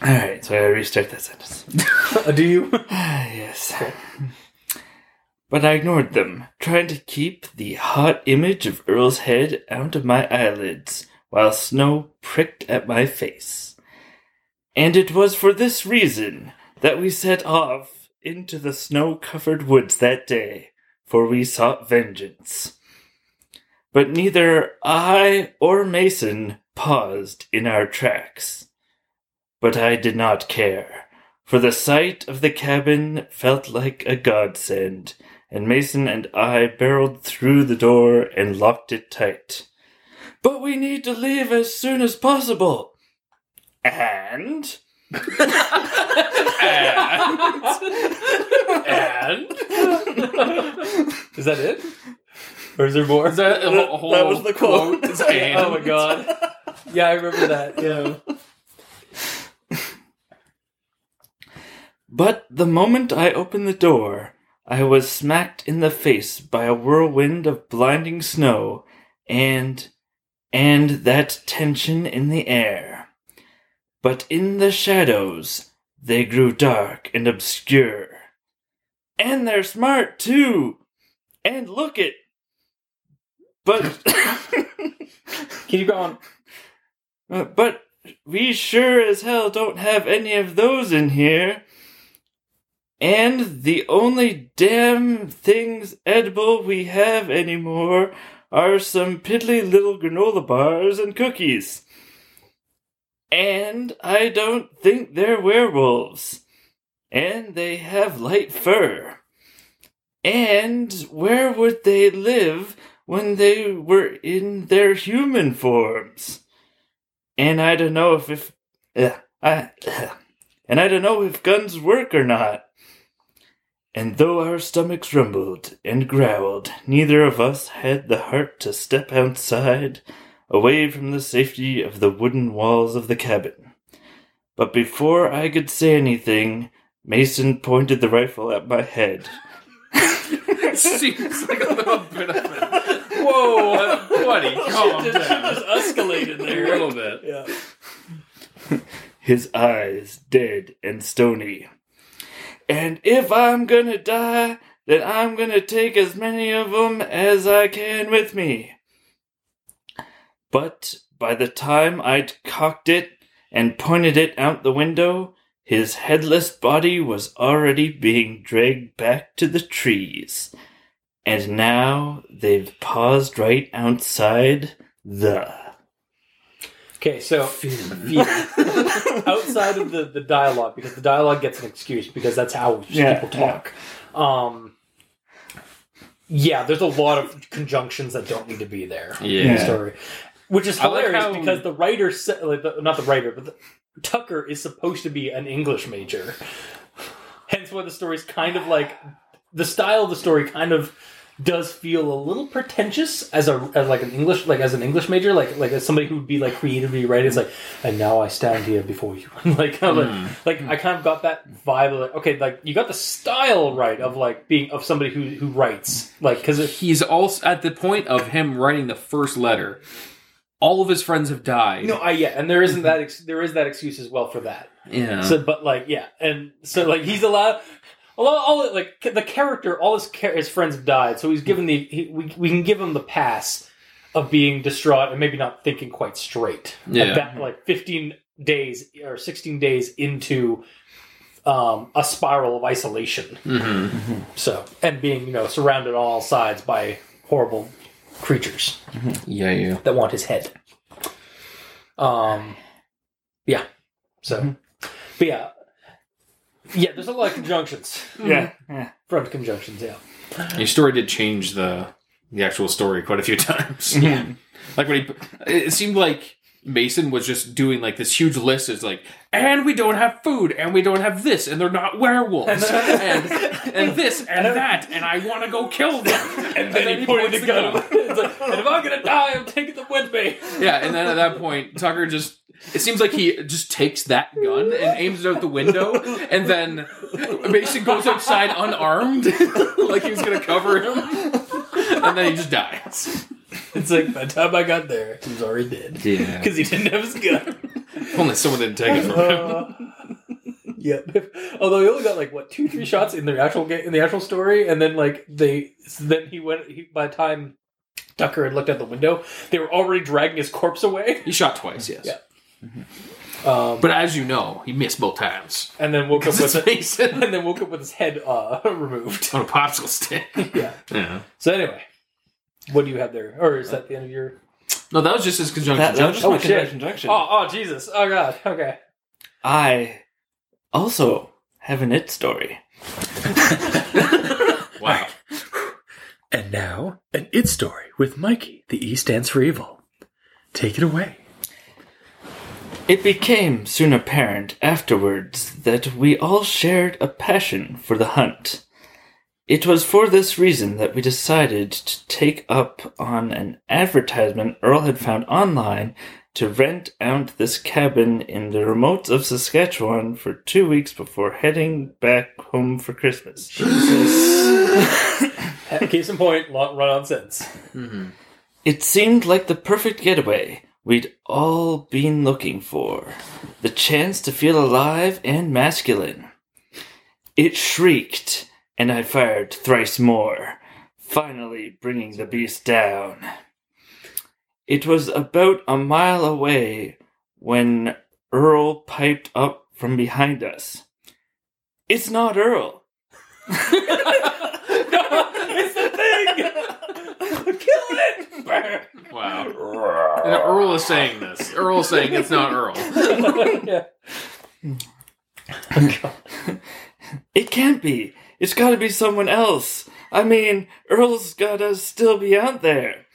Alright, so I restart that sentence. Uh, do you? Ah, yes. But I ignored them, trying to keep the hot image of Earl's head out of my eyelids, while snow pricked at my face. And it was for this reason that we set off into the snow covered woods that day, for we sought vengeance. but neither I or Mason paused in our tracks. But I did not care, for the sight of the cabin felt like a godsend, and Mason and I barreled through the door and locked it tight. But we need to leave as soon as possible. And And is that it? Or is there more? Is that a, That- whole, whole that was the quote. It's oh and. oh my god. Yeah, I remember that. Yeah. But the moment I opened the door, I was smacked in the face by a whirlwind of blinding snow and and that tension in the air. But in the shadows, they grew dark and obscure. And they're smart too. And look it. But Can you go on? Uh, But we sure as hell don't have any of those in here. And the only damn things edible we have anymore are some piddly little granola bars and cookies. And I don't think they're werewolves. And they have light fur. And where would they live when they were in their human forms? And I don't know if if uh, I and I don't know if guns work or not. And though our stomachs rumbled and growled, neither of us had the heart to step outside, away from the safety of the wooden walls of the cabin. But before I could say anything, Mason pointed the rifle at my head. It seems like a little bit of it. Whoa, buddy, calm Shit just, down. just escalated A little bit. Yeah. his eyes dead and stony. And if I'm gonna die, then I'm gonna take as many of of 'em as I can with me. But by the time I'd cocked it and pointed it out the window, his headless body was already being dragged back to the trees. And now they've paused right outside the. Okay, so outside of the, the dialogue, because the dialogue gets an excuse because that's how Yeah, people talk. Um, yeah, there's a lot of conjunctions that don't need to be there in the story, which is I like hilarious how- because the writer, sa- like the, not the writer, but the, Tucker is supposed to be an English major. Hence, why the story's kind of like the style of the story kind of does feel a little pretentious as a as like an English like as an English major like like as somebody who would be like creatively writing it's like and now I stand here before you like I'm like, hmm. like I kind of got that vibe of like okay like you got the style right of like being of somebody who who writes like because He's also at the point of him writing the first letter. All of his friends have died. no I yeah and there isn't that ex- there is that excuse as well for that yeah. So, but like, yeah, and so like he's allowed. All, all like the character, all his char- his friends have died, so he's given the he, we we can give him the pass of being distraught and maybe not thinking quite straight. Yeah. About, like fifteen days or sixteen days into um, a spiral of isolation. hmm So and being you know surrounded on all sides by horrible creatures Yeah, yeah. that want his head. Um, yeah. So, but yeah, yeah. There's a lot of conjunctions, Yeah. Mm-hmm. yeah. front conjunctions. Yeah. Your story did change the the actual story quite a few times. Mm-hmm. Yeah. like when he, it seemed like Mason was just doing like this huge list. It's like, and we don't have food, and we don't have this, and they're not werewolves, and and this and that, and I want to go kill them. And then, he pointed points the gun. It's like, and if I'm gonna die, I'm taking them with me. Yeah, and then at that point, Tucker just. It seems like he just takes that gun and aims it out the window, and then Mason goes outside unarmed, like he was gonna cover him, and then he just dies. It's like by the time I got there, he was already dead Yeah. because he didn't have his gun. Only someone didn't take it from him. Uh, yep. Although he only got like what two, three shots in the actual game, in the actual story, and then like they, then he went. He, by the time Tucker had looked out the window, they were already dragging his corpse away. He shot twice, yes. Yeah. Um, But as you know, he missed both times. and then woke up It's with it, Mason and then woke up with his head uh, removed. on a popsicle stick. yeah. Yeah. So anyway, What do you have there? Or is that the end of your? No, that was just his conjunction. That, that was just Oh, my shit. conjunction. Oh, oh, Jesus! Oh God! Okay. I also have an it story. wow. And now, an it story with Mikey. The E stands for evil. Take it away. It became soon apparent afterwards that we all shared a passion for the hunt. It was for this reason that we decided to take up on an advertisement Earl had found online to rent out this cabin in the remotes of Saskatchewan for two weeks before heading back home for Christmas. Case in point, lo- run on sentence. Mm-hmm. It seemed like the perfect getaway we'd all been looking for the chance to feel alive and masculine. It shrieked, and I fired thrice more, finally bringing the beast down. It was about a mile away when Earl piped up from behind us. It's not Earl. it's the thing. Kill it. Wow. And Earl is saying this. Earl is saying it's not Earl. yeah. It can't be. It's gotta be someone else. I mean, Earl's gotta still be out there.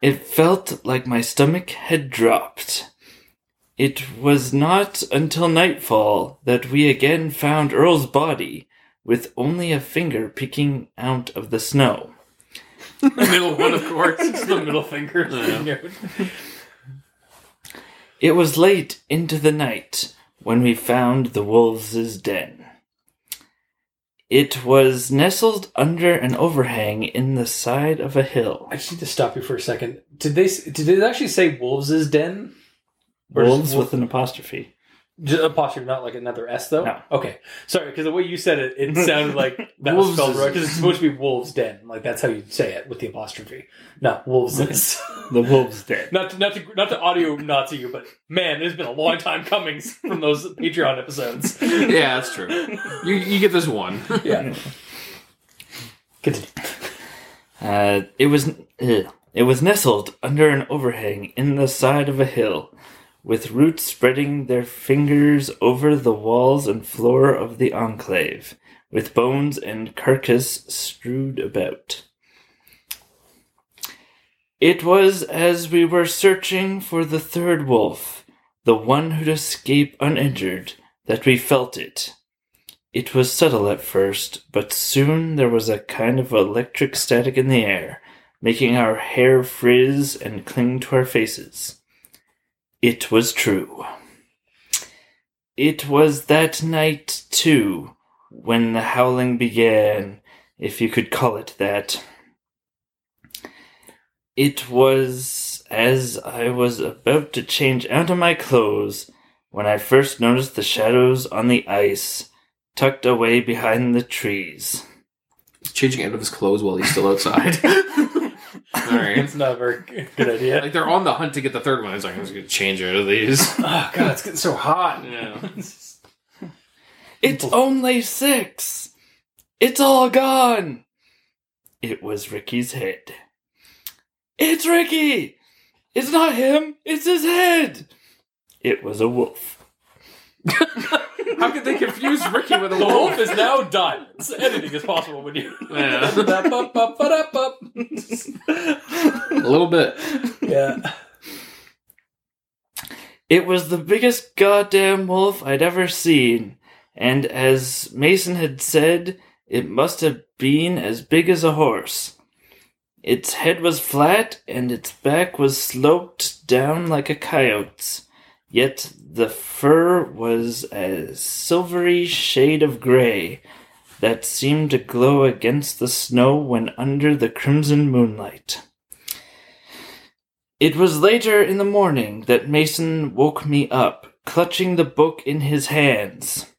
It felt like my stomach had dropped. It was not until nightfall that we again found Earl's body, with only a finger peeking out of the snow. The middle one, of course. It's the middle finger. Yeah. It was late into the night when we found the wolves' den. It was nestled under an overhang in the side of a hill. I just need to stop you for a second. Did they did it actually say wolves' den? Or just Wolves wolf- with an apostrophe. Just apostrophe, not like another S though. No. Okay, sorry, because the way you said it, it sounded like that was spelled right. Because it's supposed to be wolves' den, like that's how you say it with the apostrophe. Not wolves' is. The wolves' den. not to, not to not to audio Nazi you, but man, it's been a long time coming from those Patreon episodes. Yeah, that's true. You you get this one. Yeah. Continue. Uh, it was ugh. it was nestled under an overhang in the side of a hill, with roots spreading their fingers over the walls and floor of the enclave, with bones and carcass strewed about. It was as we were searching for the third wolf, the one who'd escape uninjured, that we felt it. It was subtle at first, but soon there was a kind of electric static in the air, making our hair frizz and cling to our faces. It was true. It was that night, too, when the howling began, if you could call it that. It was as I was about to change out of my clothes when I first noticed the shadows on the ice tucked away behind the trees. He's changing out of his clothes while he's still outside. All right. It's not a very good idea. Like they're on the hunt to get the third one. He's like, I'm just gonna change out of these. Oh god, it's getting so hot. Yeah. It's only six! It's all gone! It was Ricky's head. It's Ricky! It's not him! It's his head! It was a wolf. How could they confuse Ricky with a The wolf? wolf is now done. So anything is possible when you. Yeah. A little bit. yeah. It was the biggest goddamn wolf I'd ever seen, and as Mason had said, it must have been as big as a horse. Its head was flat, and its back was sloped down like a coyote's, yet the fur was a silvery shade of gray that seemed to glow against the snow when under the crimson moonlight. It was later in the morning that Mason woke me up, clutching the book in his hands.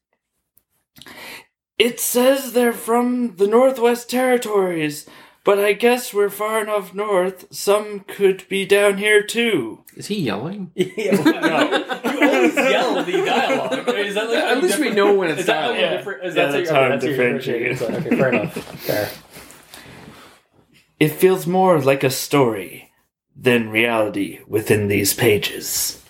It says they're from the Northwest Territories, but I guess we're far enough north, some could be down here too. Is he yelling? yeah well, no. You always yell the dialogue. Is that like At least we know when it's Is that how you dialogue. different? Is Yeah, that that's how how you- I'm that's how differentiating. So, Okay, fair enough. Fair. it feels more like a story than reality within these pages.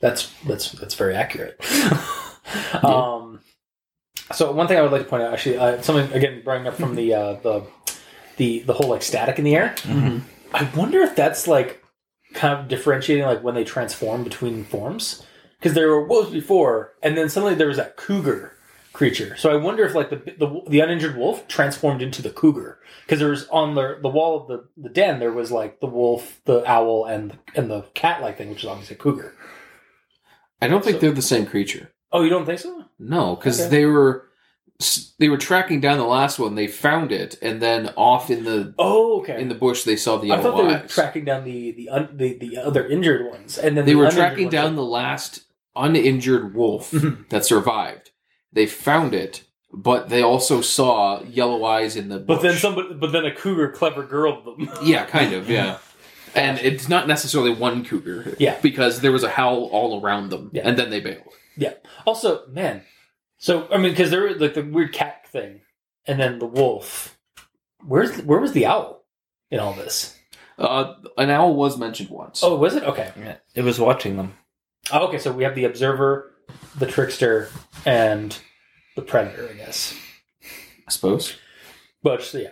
That's that's that's very accurate. um, so one thing I would like to point out, actually, uh, something again bringing up from the uh, the the the whole like static in the air. I wonder if that's like kind of differentiating like when they transform between forms because there were wolves before, and then suddenly there was that cougar creature. So I wonder if like the the, the uninjured wolf transformed into the cougar because there was on the the wall of the, the den there was like the wolf, the owl, and and the cat like thing, which is obviously a cougar. I don't think So- they're the same creature. Oh, you don't think so? No, because Okay. they were they were tracking down the last one. They found it, and then off in the Oh, okay. in the bush they saw the I thought they were tracking down the the, un, the the other injured ones, and then they the were tracking down the last uninjured wolf Mhm. that survived. They found it, but they also saw yellow eyes in the bush. But then somebody, but then a cougar clever girled them. Yeah, kind of, yeah. And it's not necessarily one cougar. Yeah. Because there was a howl all around them. Yeah. And then they bailed. Yeah. Also, man. So I mean, because there was like the weird cat thing, and then the wolf. Where's where was the owl in all this? Uh, an owl was mentioned once. Oh, was it okay? Yeah, it was watching them. Oh, okay, so we have the observer, the trickster, and the predator. I guess. I suppose. But so, yeah,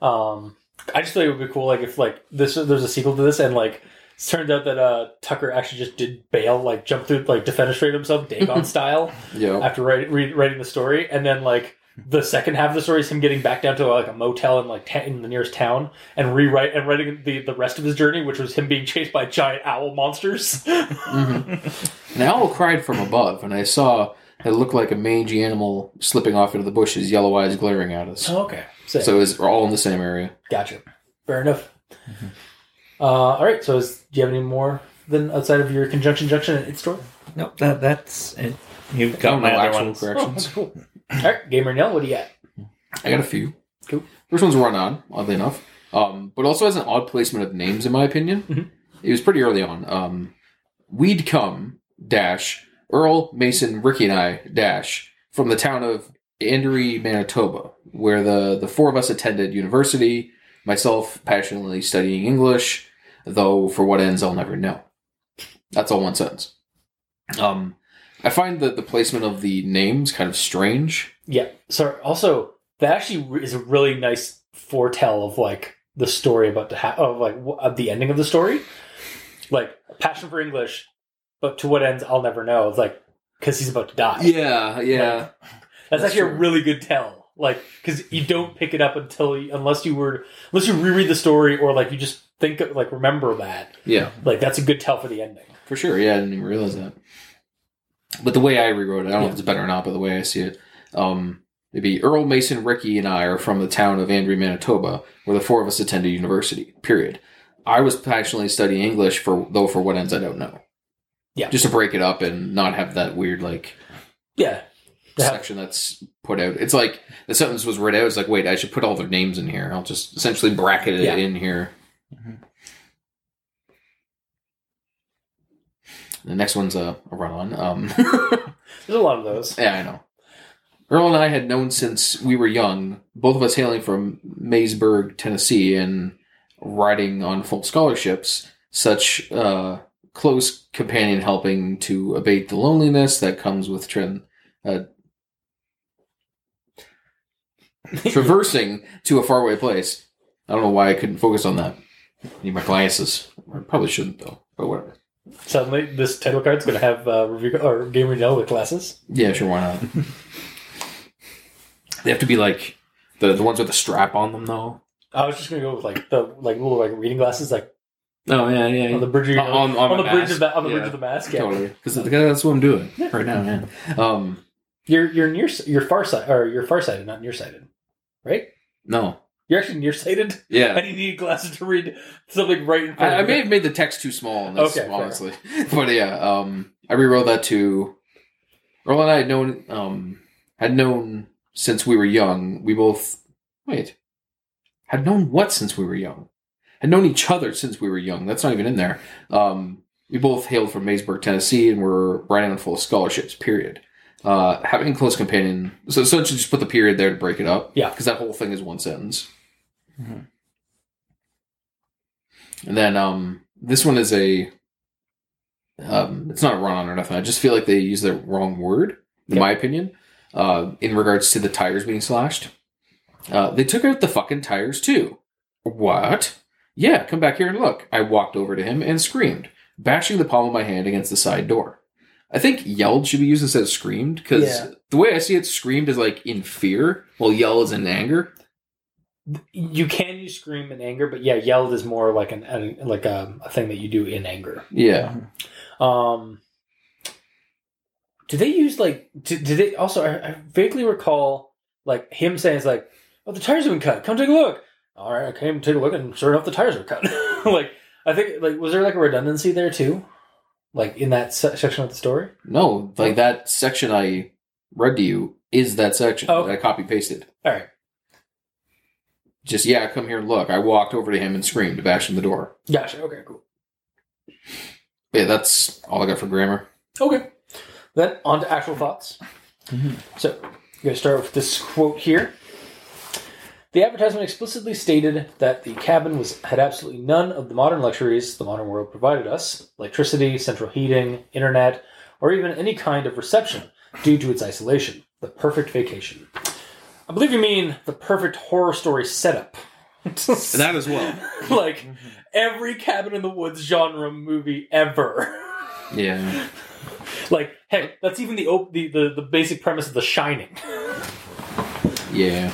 um, I just think it would be cool, like if like this there's a sequel to this, and like it turns out that uh Tucker actually just did bail, like jump through, like defenestrate himself, Dagon style, Yeah. after write, re- writing the story, and then like the second half of the story is him getting back down to like a motel in like ta- in the nearest town and rewrite and writing the the rest of his journey, which was him being chased by giant owl monsters. Mhm. An owl cried from above, and I saw it looked like a mangy animal slipping off into the bushes, yellow eyes glaring at us. oh, okay, so, So it was all in the same area. gotcha, fair enough. Uh, all right, so is, do you have any more than outside of your conjunction junction and its story? Nope, that that's it. You've got my other actual ones. Oh, corrections. that's cool. All right, Gamer Nell, what do you got? I got a few. Cool. First one's run on, oddly enough. Um, but also has an odd placement of names, in my opinion. Mhm. It was pretty early on. Um, We'd come, dash, Earl, Mason, Ricky, and I, dash, from the town of Andrew, Manitoba, where the, the four of us attended university, myself passionately studying English, though for what ends I'll never know. That's all one sentence. Um, I find that the placement of the names kind of strange. Yeah. So also that actually is a really nice foretell of like the story about to ha- of like of the ending of the story. Like passion for English, but to what ends I'll never know. It's like because he's about to die. Yeah, yeah. Like, that's, that's actually a really good tell. Like because you don't pick it up until you, unless you were unless you reread the story or like you just think of, like remember that. Yeah, Like that's a good tell for the ending. for sure. Yeah, I didn't even realize that. But the way I rewrote it, I don't know if it's better or not, but the way I see it, um, it'd be Earl, Mason, Ricky, and I are from the town of Andrew, Manitoba, where the four of us attended university. Period. I was passionately studying English for though for what ends I don't know. Yeah. just to break it up and not have that weird like Yeah. Yeah. section that's put out. It's like the sentence was read out. It's like, wait, I should put all their names in here. I'll just essentially bracket it Yeah. in here. Mhm. The next one's a, a run on. Um, There's a lot of those. yeah, I know. Earl and I had known since we were young, both of us hailing from Maysburg, Tennessee, and riding on full scholarships, such uh, close companion helping to abate the loneliness that comes with tran uh, traversing to a faraway place. I don't know why I couldn't focus on that. Need my glasses. I probably shouldn't though, but whatever. Suddenly, this title card's going to have uh, review or Gamer Nell with glasses. Yeah, sure, why not? they have to be like the the ones with the strap on them though. I was just gonna go with like the like little like reading glasses like Oh yeah, yeah. on the bridge of your, On- on on, my the bridge of the on the Yeah. bridge of the mask. Yeah, Totally, because that's what I'm doing right now. Man. Um, you're you're near you're far side or you're farsighted, not nearsighted, right? no, You're actually nearsighted, yeah. and you need glasses to read something right in front I, I may have made the text too small on this, Okay, honestly. but yeah, um, I rewrote that to Earl and I had known um, had known since we were young. We both wait had known what since we were young. Had known each other since we were young. That's not even in there. Um, we both hailed from Maysburg, Tennessee, and were riding on full scholarships. Period. Uh, having close companion. So essentially, just put the period there to break it up. Yeah. because that whole thing is one sentence. Mhm. And then um, this one is a. Um, it's not a run on or nothing. I just feel like they use the wrong word, in Yep. my opinion, uh, in regards to the tires being slashed. Uh, they took out the fucking tires too. What? Yeah, come back here and look. I walked over to him and screamed, bashing the palm of my hand against the side door. I think yelled should be used instead of screamed because Yeah. the way I see it, screamed is like in fear, while yell is in anger. You can use scream in anger, but yeah, yelled is more like an, an like a, a thing that you do in anger. Yeah. Um, do they use like? Do, do they also? I, I vaguely recall like him saying, "It's like, oh, the tires have been cut. Come take a look." All right, I came to take a look, and sure enough, the tires were cut. like, I think like was there like a redundancy there too, like in that se- section of the story? No, like that section I read to you is that section Oh. that I copy pasted. All right, Just yeah, come here and look. I walked over to him and screamed, bashing the door. gotcha. Okay, cool. Yeah, that's all I got for grammar. Okay, then on to actual thoughts. Mhm. So, I'm going to start with this quote here. The advertisement explicitly stated that the cabin was had absolutely none of the modern luxuries the modern world provided us electricity, central heating, internet, or even any kind of reception due to its isolation. The perfect vacation. I believe you mean the perfect horror story setup. That as well. like every cabin in the woods genre movie ever. Yeah. like, heck, that's even the, op- the the the basic premise of The Shining. Yeah.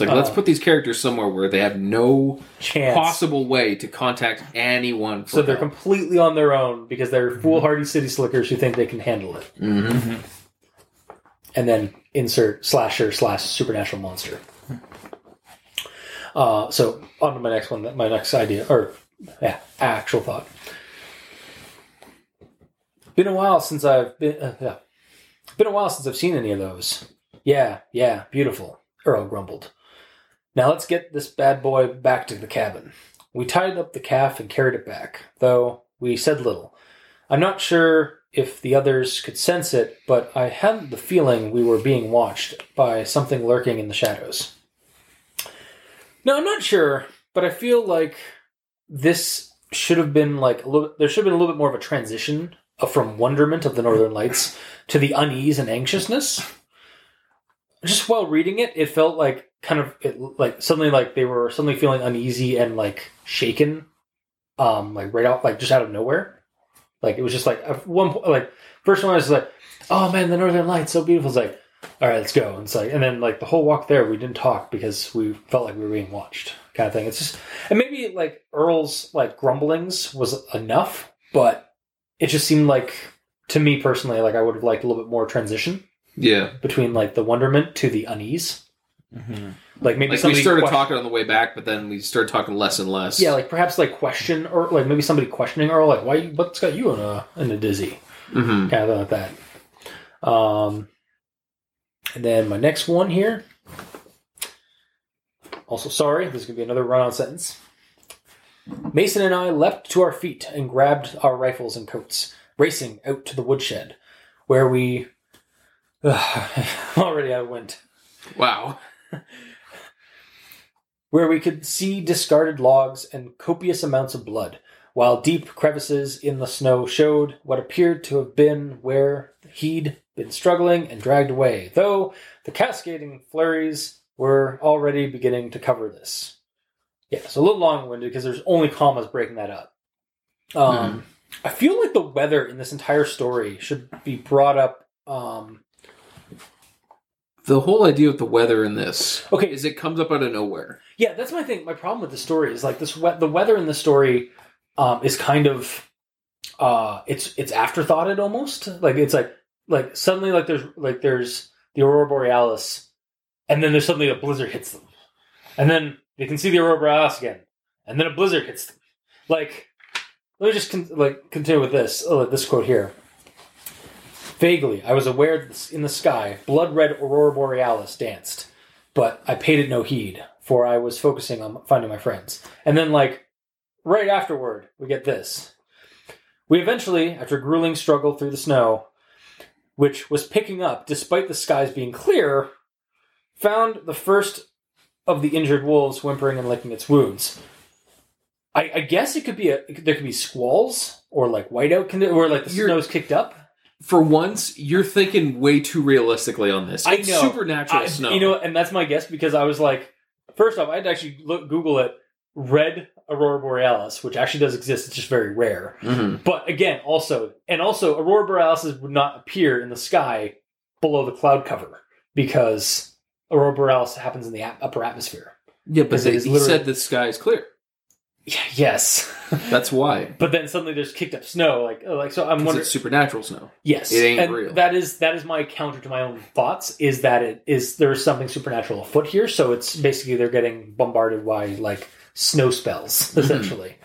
It's like let's Uh, put these characters somewhere where they have no Chance. possible way to contact anyone. For So they're completely on their own because they're foolhardy city slickers who think they can handle it. Mhm. And then insert slasher slash supernatural monster. Uh, so on to my next one. My next idea, or yeah, actual thought. Been a while since I've been. Uh, yeah, been a while since I've seen any of those. Yeah, yeah, beautiful. Earl grumbled. Now let's get this bad boy back to the cabin. We tied up the calf and carried it back, though we said little. I'm not sure if the others could sense it, but I had the feeling we were being watched by something lurking in the shadows. Now, I'm not sure, but I feel like this should have been like a little. There should have been a little bit more of a transition uh, from wonderment of the Northern Lights to the unease and anxiousness. Just while reading it, it felt like kind of it, like suddenly like they were suddenly feeling uneasy and like shaken, um, like right out like just out of nowhere. Like it was just like at one point, like first one I was like, "Oh man, the Northern Lights so beautiful." It's like, all right, let's go. And it's like, and then like the whole walk there, we didn't talk because we felt like we were being watched, kind of thing. It's just, and maybe like Earl's like grumblings was enough, but it just seemed like to me personally, like I would have liked a little bit more transition Yeah. between like the wonderment to the unease. Mhm. Like maybe Like we started question- talking on the way back, but then we started talking less and less. Yeah, like perhaps like question or like maybe somebody questioning Earl, like why you, what's got you in a in a dizzy. hmm kind of like that. Um, and then my next one here. Also, sorry, this is going to be another run on sentence. Mason and I leapt to our feet and grabbed our rifles and coats, racing out to the woodshed, where we. already I went. Wow. Where we could see discarded logs and copious amounts of blood, while deep crevices in the snow showed what appeared to have been where he'd been struggling and dragged away, though the cascading flurries were already beginning to cover this. Yeah, so a little long winded because there's only commas breaking that up. Um, I feel like the weather in this entire story should be brought up. Um, The whole idea with the weather in this okay, is it comes up out of nowhere. Yeah, that's my thing. My problem with the story is like this. We- the weather in the story um, is kind of uh, it's it's afterthoughted almost. Like it's like like suddenly like there's like there's the aurora borealis, and then there's suddenly a blizzard hits them, and then they can see the aurora borealis again, and then a blizzard hits them. Like let me just con- like continue with this. Oh, this quote here. Vaguely, I was aware that in the sky, blood red aurora borealis danced but I paid it no heed, for I was focusing on finding my friends. And then, like, right afterward, we get this. We eventually, after a grueling struggle through the snow, which was picking up despite the skies being clear, found the first of the injured wolves whimpering and licking its wounds. I, I guess it could be a there could be squalls or like whiteout condi- or like the You're- snow's kicked up. For once, you're thinking way too realistically on this. I It's know. supernatural I- snow. You know, and that's my guess because I was like, first off, I had to actually look Google it. Red aurora borealis, which actually does exist, it's just very rare. Mhm. But again, also, and also, aurora borealis would not appear in the sky below the cloud cover because aurora borealis happens in the upper atmosphere. Yeah, but they, he said the sky is clear. Yeah, yes, That's why. but then suddenly there's kicked up snow, like like so. I'm wondering. it's supernatural snow. Yes, It ain't and real. That is that is my counter to my own thoughts. Is that it is there is something supernatural afoot here? So it's basically they're getting bombarded by like snow spells, Mm-hmm. essentially.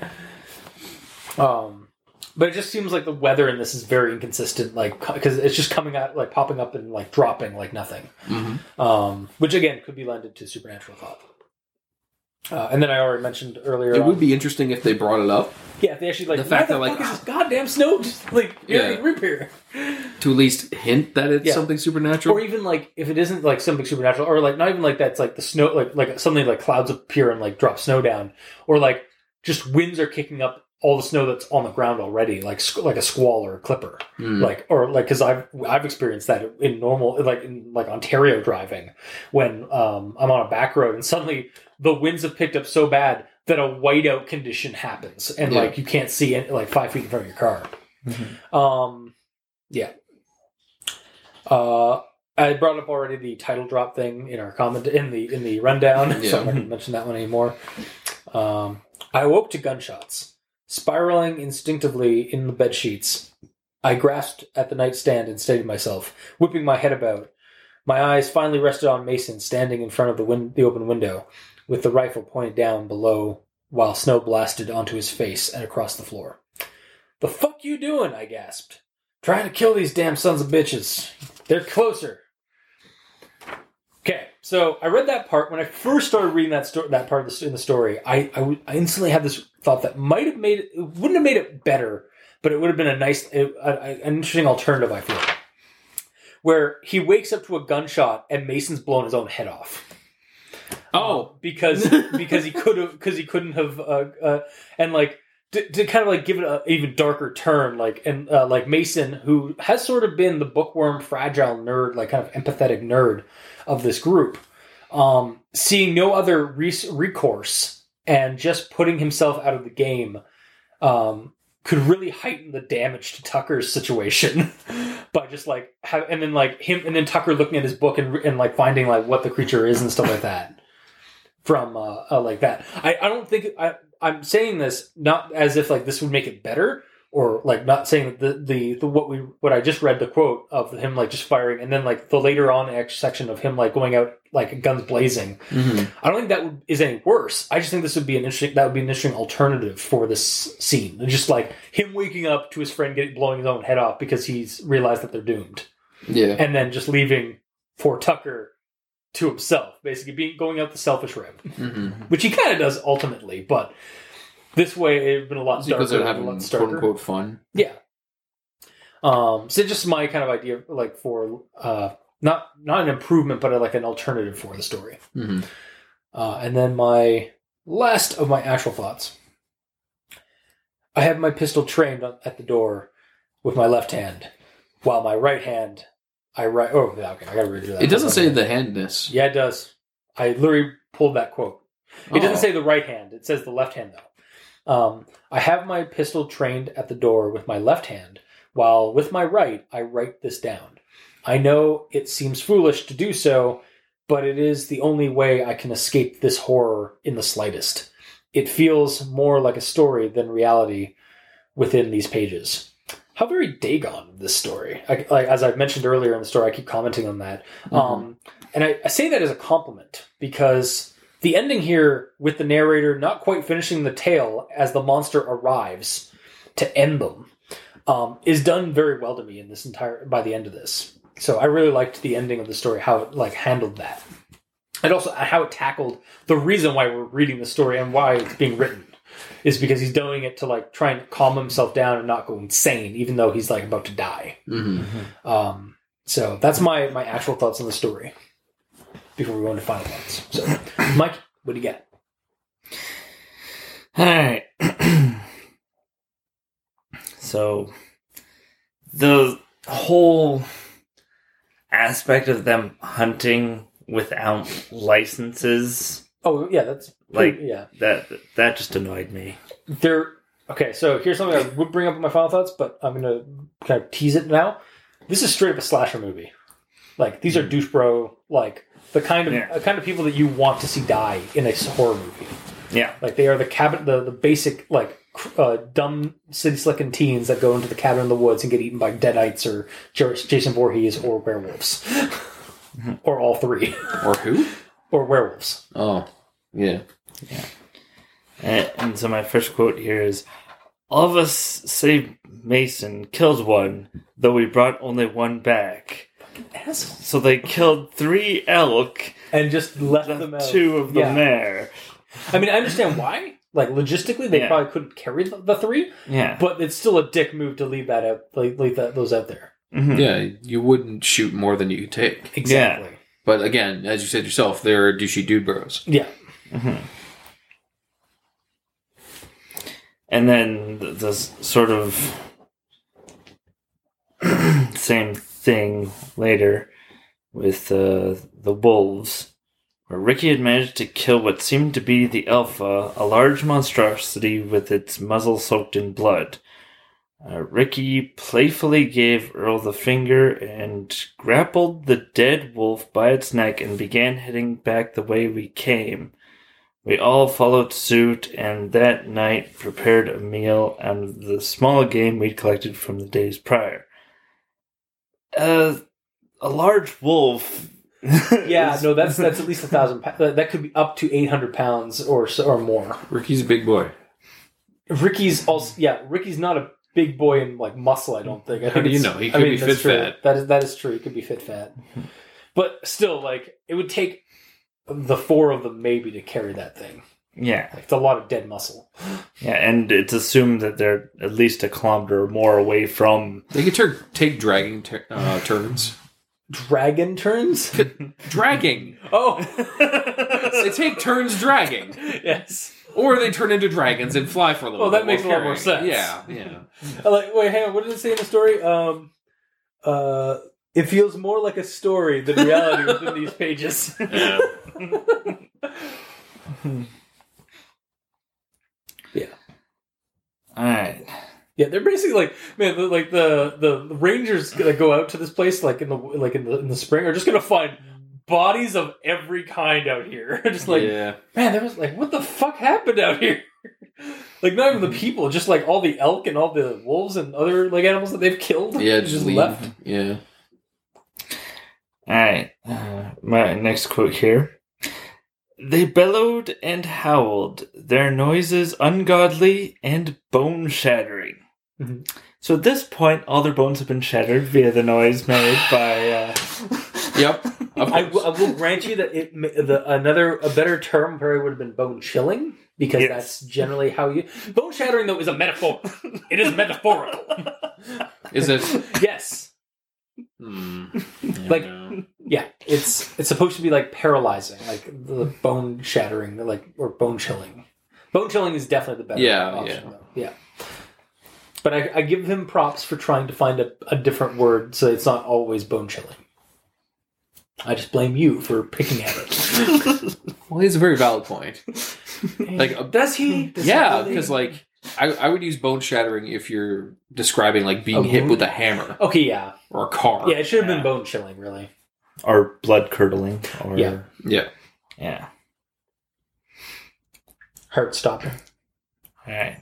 Um, but it just seems like the weather in this is very inconsistent, like because it's just coming out like popping up and like dropping like nothing. Mm-hmm. Um, which again could be lended to supernatural thought. Uh, and then I already mentioned earlier. It on- would be interesting if they brought it up yeah, if they actually like the fact that, like, this goddamn snow just like Yeah. yeah. rip here. to at least hint that it's Yeah. something supernatural. or even like if it isn't like something supernatural or like not even like that's like the snow like like something like clouds appear and like drop snow down or like just winds are kicking up all the snow that's on the ground already like like a squall or a clipper Mm. like or like because i've i've experienced that in normal like in like ontario driving when um i'm on a back road and suddenly the winds have picked up so bad that a whiteout condition happens and Yeah. like you can't see it like five feet in front of your car um yeah uh I brought up already the title drop thing in our comment in the in the rundown, so I'm not going to mention that one anymore. Um, I awoke to gunshots, spiraling instinctively in the bed sheets. I grasped at the nightstand and steadied myself, whipping my head about. My eyes finally rested on Mason standing in front of the win- the open window, with the rifle pointed down below, while snow blasted onto his face and across the floor. "The fuck you doing?" I gasped. "Trying to kill these damn sons of bitches. They're closer." Okay, so I read that part when I first started reading that sto- that part of the, in the story. I, I instantly had this thought that might have made it, it wouldn't have made it better, but it would have been a nice, a, a, an interesting alternative. I feel where he wakes up to a gunshot and Mason's blown his own head off. Oh. Because because he could have because he couldn't have uh, uh, and like to, to kind of like give it an even darker turn like and uh, like Mason who has sort of been the bookworm fragile nerd like kind of empathetic nerd of this group um seeing no other recourse and just putting himself out of the game um could really heighten the damage to Tucker's situation by just like have and then like him and then Tucker looking at his book and and like finding like what the creature is and stuff like that from uh, uh like that. I I don't think I I'm saying this not as if like this would make it better or like not saying that the, the the what we what I just read the quote of him like just firing and then like the later on section of him like going out like guns blazing. Mhm. I don't think that would, is any worse. I just think this would be an interesting that would be an interesting alternative for this scene. Just like him waking up to his friend getting blowing his own head off because he's realized that they're doomed, Yeah. and then just leaving for Tucker to himself, basically being going out the selfish route, hmm which he kind of does ultimately. But this way, it'd been a lot darker, Because they're having quote unquote fun. Yeah. Um, so just my kind of idea, like for uh, not not an improvement, but like an alternative for the story. hmm Uh, and then my last of my actual thoughts. I have my pistol trained at the door with my left hand, while my right hand, I write. Oh, yeah, okay, I gotta redo that. It doesn't say the handness. Yeah, it does. I literally pulled that quote. It Oh. doesn't say the right hand. It says the left hand, though. Um, I have my pistol trained at the door with my left hand, while with my right, I write this down. I know it seems foolish to do so, but it is the only way I can escape this horror in the slightest. It feels more like a story than reality within these pages. How very Dagon this story. I, like, as I've mentioned earlier in the story, I keep commenting on that. Mhm. Um, and I, I say that as a compliment because the ending here with the narrator not quite finishing the tale as the monster arrives to end them um, is done very well to me in this entire by the end of this. So I really liked the ending of the story, how it like handled that, and also how it tackled the reason why we're reading the story and why it's being written is because he's doing it to like try and calm himself down and not go insane, even though he's like about to die. Mhm. Um, so that's my my actual thoughts on the story. before we go into final thoughts. So, Mike, what do you got? All right. so the whole aspect of them hunting without licenses Oh yeah, that's Like- yeah. that that just annoyed me. There. Okay, so here's something I would bring up in my final thoughts, but I'm gonna kind of tease it now. This is straight up a slasher movie. Like these are douche bro, like the kind of Yeah. uh, kind of people that you want to see die in a horror movie. Yeah. Like they are the cabin, the the basic like uh, dumb city slicking teens that go into the cabin in the woods and get eaten by deadites or Jason Voorhees or werewolves, or all three, Or who? or werewolves. Oh, yeah. And, and so my first quote here is All of us save Mason killed one, though we brought only one back. So they killed three elk, And just left them left out. two of them Yeah. there. I mean, I understand why. Like logistically, they Yeah. probably couldn't carry the, the three, Yeah. but it's still a dick move to leave that out, like, leave that those out there. Mhm. Yeah, you wouldn't shoot more than you could take. Exactly. But again, as you said yourself, they're douchey dude bros. Yeah. Mhm. And then the, the sort of same thing later with uh, the wolves, where Ricky had managed to kill what seemed to be the Alpha, a large monstrosity with its muzzle soaked in blood. Uh, Ricky playfully gave Earl the finger and grappled the dead wolf by its neck and began heading back the way we came. We all followed suit and that night prepared a meal out of the small game we'd collected from the days prior. Uh, a large wolf. Yeah, no, that's that's at least a thousand. Pa- that that could be up to eight hundred pounds or or more. Ricky's a big boy. Ricky's also yeah. Ricky's not a big boy in like muscle. I don't think. I How think do you know? He I could be that's fit true. fat. That is that is true. He could be fit fat, but still, like it would take the four of them maybe to carry that thing. yeah, Like, it's a lot of dead muscle. yeah, and it's assumed that they're at least a kilometer or more away from. They could tur- take dragging tur- uh, turns. Dragon turns. dragging. oh, They take turns dragging, yes. or they turn into dragons and fly for a little. Oh, that bit makes a lot more sense. Yeah, yeah. Like wait, hang on. What did it say in the story? Um, uh, it feels more like a story than reality within these pages. Yeah. All right. Yeah, they're basically like man, the, like the, the the rangers that go out to this place like in the like in the in the spring are just gonna find bodies of every kind out here. just like yeah. man, there was like what the fuck happened out here? like not even the mm-hmm. people, just like all the elk and all the wolves and other like animals that they've killed. Yeah, just, just left. Yeah. All right. Uh, my next quote here. They bellowed and howled, their noises ungodly and bone shattering. Mhm. So at this point, all their bones have been shattered via the noise made by. Uh, Yep. Of I, course. w- I will grant you that it ma- the another a better term probably would have been bone chilling because Yes. that's generally how you bone shattering though is a metaphor. it is metaphorical. Is it? yes, Hmm. Like- No. yeah, it's it's supposed to be like paralyzing, like the bone shattering, like or bone chilling. Bone chilling is definitely the better Yeah, option, yeah. though. yeah. But I, I give him props for trying to find a, a different word so it's not always bone chilling. I just blame you for picking at it. Well, he has a very valid point. Like, does he? Does yeah, because like I, I would use bone shattering if you're describing like being A hit wound? with a hammer okay, yeah, or a car. yeah, it should have Yeah. been bone chilling, really. or blood curdling. Or, Yeah. Yeah. Yeah. Heart stopping. All right.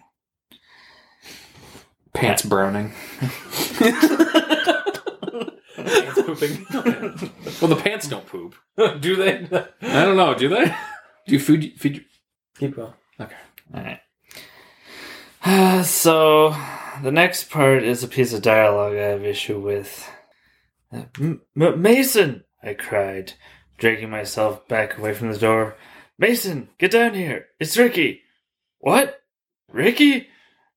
Pants browning. Pants pooping. Well, the pants don't poop. Do they? I don't know. Do they? Do you feed feed? Keep going. All right. So the next part is a piece of dialogue I have issue with. Uh, M- M- Mason! I cried, dragging myself back away from the door. Mason, get down here! It's Ricky! What? Ricky?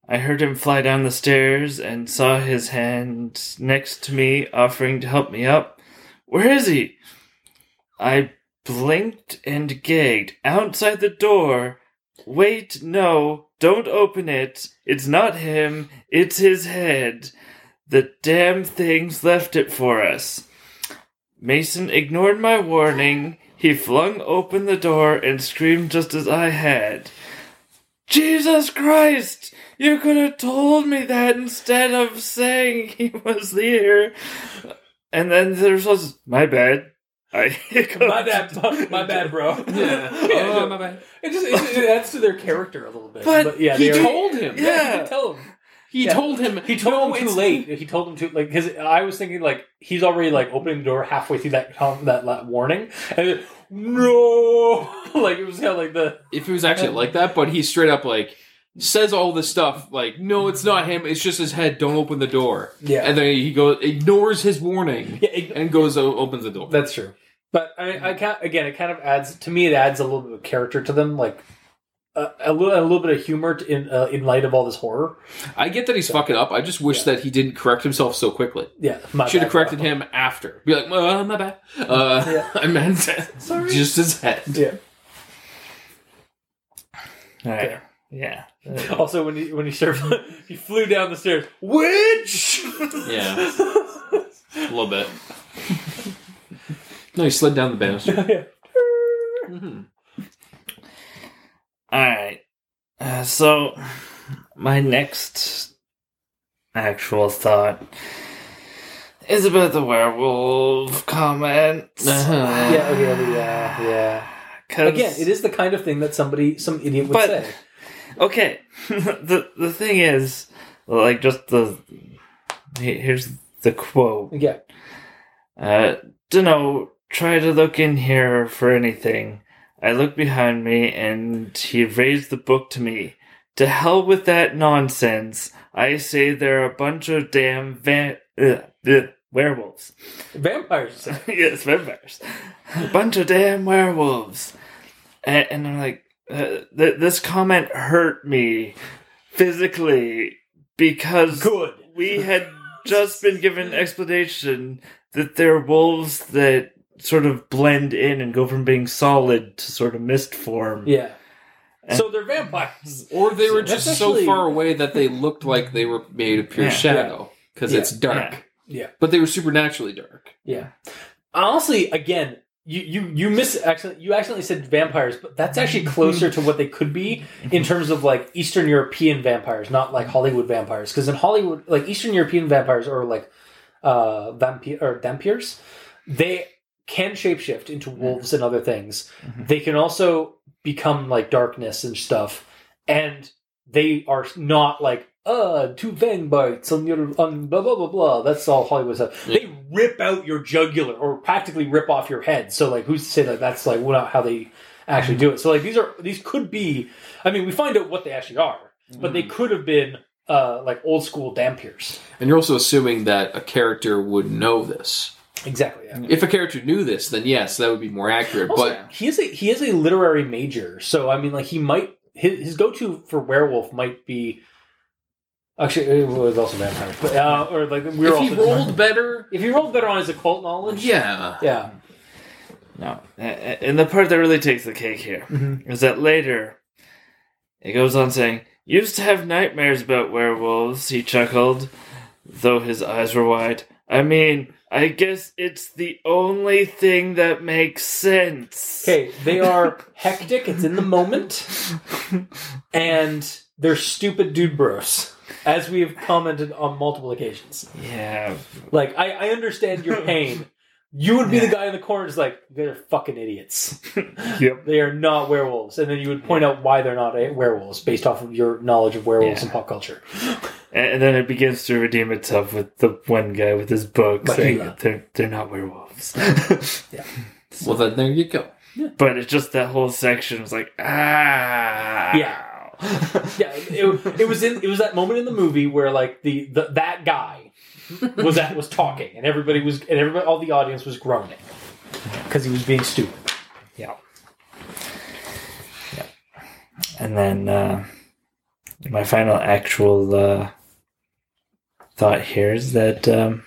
I heard him fly down the stairs and saw his hand next to me offering to help me up. Where is he? I blinked and gagged outside the door. Wait, no, don't open it. It's not him, it's his head. The damn things left it for us. Mason ignored my warning. He flung open the door and screamed just as I had. Jesus Christ! You could have told me that instead of saying he was here. And then there was, my bad. I my bad, my bad, bro. Yeah. Yeah, Oh, my bad. It just it, it adds to their character a little bit. But yeah, He they told him. Yeah, Yeah. he tell him. He Yeah. told him. He told No, him too late. He told him too like because I was thinking like he's already like opening the door halfway through that um, that, that warning and then, no like it was kind of like the If it was actually like that, but he straight up like says all this stuff like, no, it's not him. It's just his head. Don't open the door. yeah And then he goes ignores his warning yeah it- and goes o- opens the door. that's true. But I I can't again it kind of adds to me it adds a little bit of character to them like. Uh, a little, a little bit of humor to- in uh, in light of all this horror. I get that he's fucking up. I just wish that he didn't correct himself so quickly. Yeah, my Should have bad. corrected him after. Be like, uh, my bad. Uh, Yeah. I meant Sorry. just his head. Yeah. Alright. Yeah. Also, when he when he started, he flew down the stairs. Witch. Yeah. A little bit. No, he slid down the banister. Mhm. Alright. Uh, so, my next actual thought is about the werewolf comment. Uh-huh. Yeah, okay, yeah, yeah. 'Cause- Again, it is the kind of thing that somebody, some idiot would But- say. Okay. the the thing is, like, just the. Here's the quote. Yeah, Uh, dunno, try to look in here for anything. I looked behind me and he raised the book to me. To hell with that nonsense. I say they're a bunch of damn van- uh, uh, werewolves. vampires. yes, vampires. A bunch of damn werewolves. And, and I'm like, uh, th- this comment hurt me physically because Good. we had just been given explanation that they're wolves that sort of blend in and go from being solid to sort of mist form. Yeah. And So they're vampires. Or they were That's just so far away that they looked like they were made of pure Yeah. shadow because Yeah. it's dark. Yeah. But they were supernaturally dark. Yeah. Honestly, again, you you you miss actually you accidentally said vampires, but that's actually closer to what they could be in terms of like Eastern European vampires, not like Hollywood vampires. Because in Hollywood, like Eastern European vampires or like uh vampire or vampires, they can shapeshift into wolves and other things. Mhm. They can also become like darkness and stuff, and they are not like uh two fang bites on your on blah blah blah blah. That's all Hollywood stuff. Yeah. They rip out your jugular or practically rip off your head. So like, who's to say that that's like not how they actually do it? So like, these are these could be. I mean, we find out what they actually are, but they could have been uh like old school dampiers. And you're also assuming that a character would know this. Exactly. Yeah. If a character knew this, then yes, that would be more accurate. Also, but he is a he is a literary major, so I mean, like he might his, his go to for werewolf might be actually it was also vampires, but uh, or like we were if he also rolled better, if he rolled better on his occult knowledge, yeah. yeah, No. A- a- And the part that really takes the cake here is Mhm. that later it goes on saying, Used to have nightmares about werewolves, he chuckled, though his eyes were wide. I mean, I guess it's the only thing that makes sense. Okay, they are hectic. It's in the moment, and they're stupid dude bros, as we have commented on multiple occasions. Yeah. Like I, I understand your pain. You would be the guy in the corner, just like they're fucking idiots. Yep. They are not werewolves, and then you would point out why they're not werewolves based off of your knowledge of werewolves Yeah. and pop culture. And, and then it begins to redeem itself with the one guy with his book saying they're, they're not werewolves. Yeah. Well, then there you go. Yeah. but it's just that whole section was like, ah. Yeah. Yeah, it, it was in it was that moment in the movie where like the, the that guy was that was talking, and everybody was and everybody all the audience was groaning because he was being stupid. Yeah. Yeah. And then uh, my final actual uh, thought here is that um,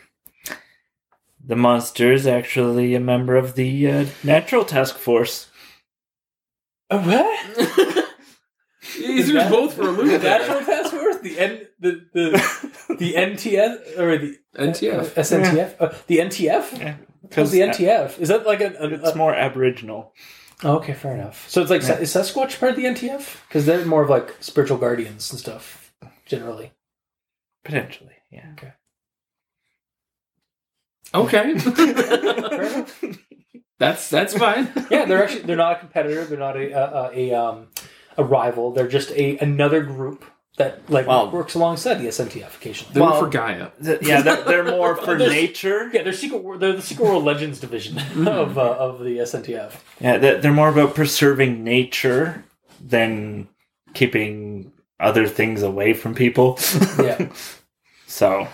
the monster is actually a member of the uh, Natural Task Force. Uh, what? These are both for a The loop. National Task Force, the N, the the the NTS or the NTF. uh, SNTF, uh, the NTF. Yeah, What's the NTF? Is that like a? a- It's a- more Aboriginal. oh, okay, fair enough. So it's like Yeah. is Sasquatch part of the NTF? Because they're more of like spiritual guardians and stuff generally. Potentially, yeah. Okay. Fair enough. that's that's fine. Yeah, they're actually they're not a competitor. They're not a a, a um a rival. They're just a another group that like Wow. works alongside the SNTF occasionally. They were Well- for Gaia. Th- yeah, they're, they're more for There's- nature. Yeah, they're secret. Wor- They're the Secret World Legends division mm. of uh, of the SNTF. Yeah, they're, they're more about preserving nature than keeping other things away from people. Yeah, so,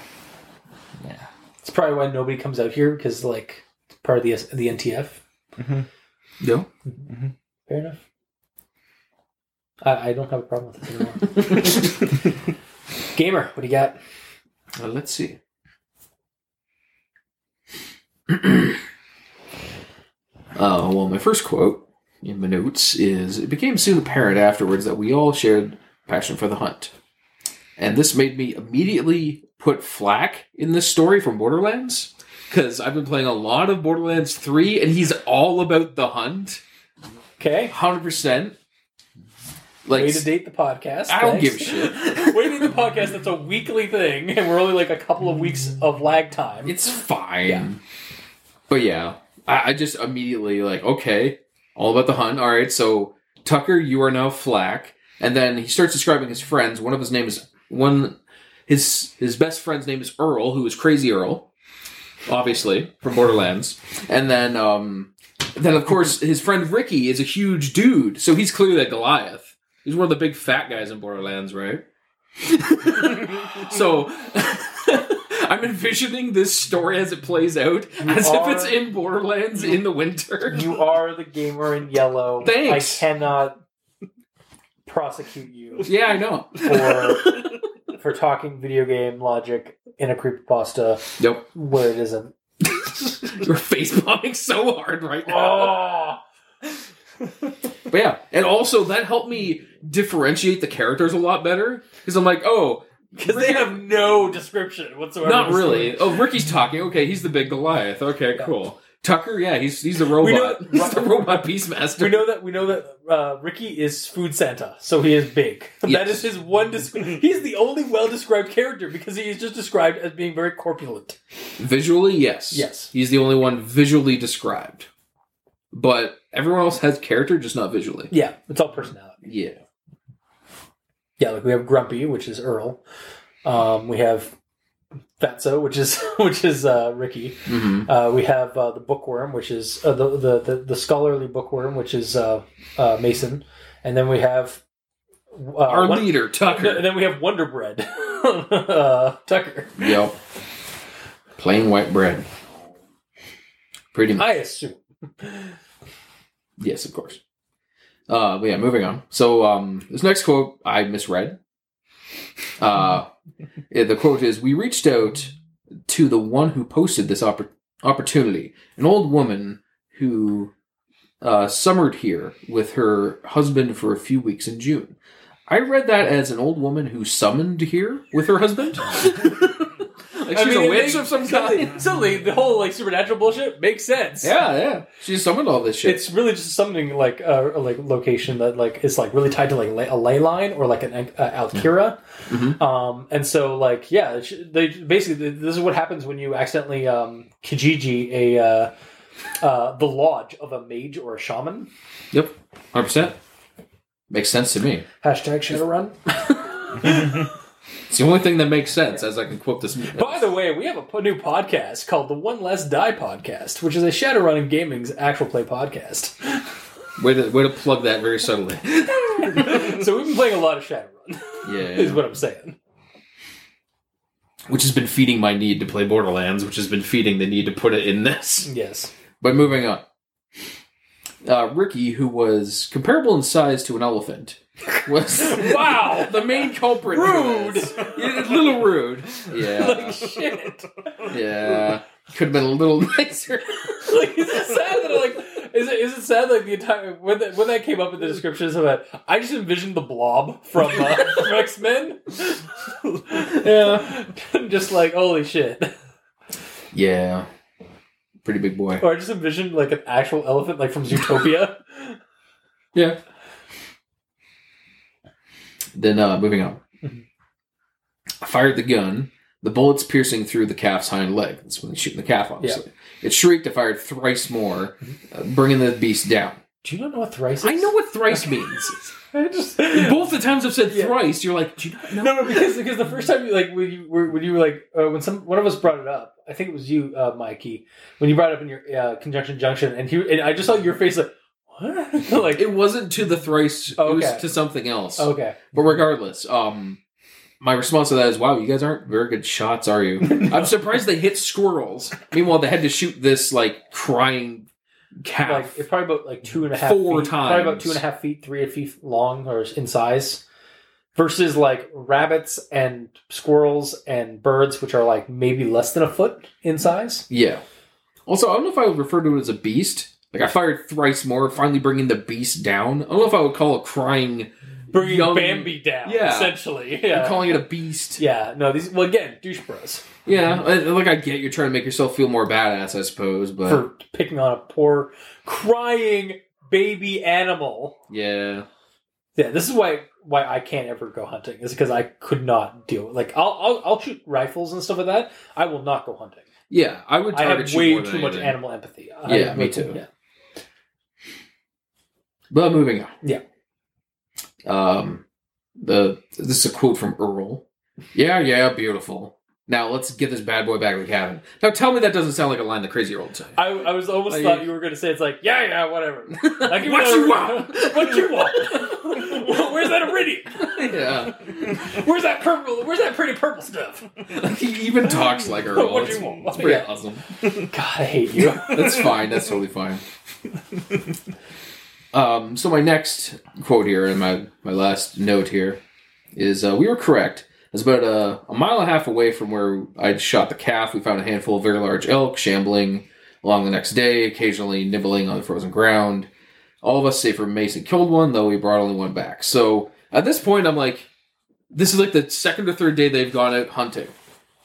Yeah. it's probably why nobody comes out here because like it's part of the S- the NTF. No. Mm-hmm. Mm-hmm. Fair enough. I, I don't have a problem with this anymore. Gamer, what do you got? Uh, let's see. Uh, well, my first quote in my notes is It became soon apparent afterwards that we all shared passion for the hunt. And this made me immediately put FL4K in this story from Borderlands. Because I've been playing a lot of Borderlands 3, and he's all about the hunt. Okay, 100%. Like, way to date the podcast. I don't give a Thanks. shit. way to date the podcast. That's a weekly thing, and we're only like a couple of weeks of lag time. It's fine. Yeah. But yeah, I, I just immediately like, okay, all about the hunt. All right, so Tucker, you are now FL4K, and then he starts describing his friends. One of his name is one. His his best friend's name is Earl, who is Crazy Earl, obviously from Borderlands, and then um, then of course his friend Ricky is a huge dude, so he's clearly a Goliath. He's one of the big fat guys in Borderlands, right? so I'm envisioning this story as it plays out as are- if it's in Borderlands in the winter. You are the gamer in yellow. Thanks. I cannot prosecute you yeah, I know. for for talking video game logic in a creepypasta Nope. where it isn't. You're face bombing so hard right now. Oh, But yeah, and also that helped me differentiate the characters a lot better because I'm like, oh, because they have no description whatsoever. not really. Oh, Ricky's talking. Okay, he's the big Goliath. Okay, Yeah. cool. Tucker, yeah, he's he's the robot. he's the robot Beastmaster. We know that we know that uh, Ricky is Food Santa, so he is big. That Yes. is his one. Descri- he's the only well-described character because he is just described as being very corpulent. Visually, yes. Yes. He's the only one visually described. But everyone else has character, just not visually. Yeah, it's all personality. Yeah. Yeah, like we have Grumpy, which is Earl. Um, we have Fatso, which is which is uh, Ricky. hmm Uh, we have uh, the Bookworm, which is uh, the, the the the scholarly Bookworm, which is uh, uh, Mason, and then we have uh, Our Won- leader, Tucker. and then we have Wonder Bread, uh, Tucker. Yep. Plain white bread. Pretty much. I assume. Yes, of course. Uh, but yeah, moving on. So um, this next quote I misread. Uh, the quote is: "We reached out to the one who posted this oppor- opportunity, an old woman who uh, summered here with her husband for a few weeks in June." I read that as an old woman who summoned here with her husband. like she's a witch makes- of some kind. suddenly the whole like supernatural bullshit makes sense. Yeah, yeah. She summoned all this shit. It's really just something like uh, a like location that like is like really tied to like a ley line or like an uh, Alkira, Mhm. um, and so like yeah, they basically this is what happens when you accidentally um, Kijiji a uh, uh, the lodge of a mage or a shaman. Yep, hundred percent. Makes sense to me. Hashtag Shadowrun. It's the only thing that makes sense, as I can quote this. By the way, we have a new podcast called the One Less Die Podcast, which is a Shadowrun and Gaming's actual play podcast. way to way to plug that very subtly. so we've been playing a lot of Shadowrun, Yeah. is what I'm saying. which has been feeding my need to play Borderlands, which has been feeding the need to put it in this. Yes. But moving on, uh, Ricky, who was comparable in size to an elephant, was Wow. the main culprit. Rude. A little rude. Yeah, like shit. yeah. Could have been a little nicer. like, is it sad that like is it is it sad like the entire when that when that came up in the descriptions of that I just envisioned the blob from, uh, from X Men. Yeah. just like holy shit. Yeah, pretty big boy. Or I just envisioned like an actual elephant like from Zootopia. Yeah. Then uh, moving on. I fired the gun. The bullets piercing through the calf's hind leg. That's when he's shooting the calf, obviously. It shrieked. I fired thrice more, uh, bringing the beast down. Do you not know what thrice is? I know what thrice means. I just Both the times I've said Yeah. thrice, you're like, do you not know? No, no, because because the first time you like when you were when you were like uh, when some one of us brought it up, I think it was you, uh, Mikey, when you brought it up in your uh, conjunction junction, and he and I just saw your face like what, like It wasn't to the thrice. It was to something else. okay, But regardless, um, my response to that is, "Wow, you guys aren't very good shots, are you?" I'm surprised they hit squirrels. Meanwhile, they had to shoot this like crying calf. like it's probably about like two and a half Four feet, probably about times. two and a half feet, three feet long or in size, versus like rabbits and squirrels and birds, which are like maybe less than a foot in size. yeah. Also, I don't know if I would refer to it as a beast. Like I fired thrice more, finally bringing the beast down. I don't know if I would call it crying. Bringing Young- Bambi down, Yeah. essentially. I'm calling it a beast. yeah. No, these well again, douche bros. Yeah, like I get you're trying to make yourself feel more badass, I suppose, but for picking on a poor crying baby animal. yeah, Yeah, this is why why I can't ever go hunting. Is because I could not deal with like I'll, I'll I'll shoot rifles and stuff like that. I will not go hunting. yeah, I would I have way too than much animal empathy. I- Yeah, me too. Yeah. But moving on. Yeah. Um, the this is a quote from Earl. Yeah, yeah, beautiful. Now let's get this bad boy back to the cabin. Now tell me that doesn't sound like a line the crazy old say. I, I was almost Like- thought you were going to say it's like yeah yeah whatever. Like, what you want? what you want? Where's that Eridium? yeah, Where's that purple? Where's that pretty purple stuff? like he even talks like Earl. What do it's, you want? it's pretty Yeah. awesome. God, I hate you. That's fine. That's totally fine. Um, so my next quote here and my, my last note here is uh, we were correct. It's about a, a mile and a half away from where I'd shot the calf. We found a handful of very large elk shambling along the next day, occasionally nibbling on the frozen ground. All of us, save for Mason, killed one, though we brought only one back. So at this point, I'm like, this is like the second or third day they've gone out hunting.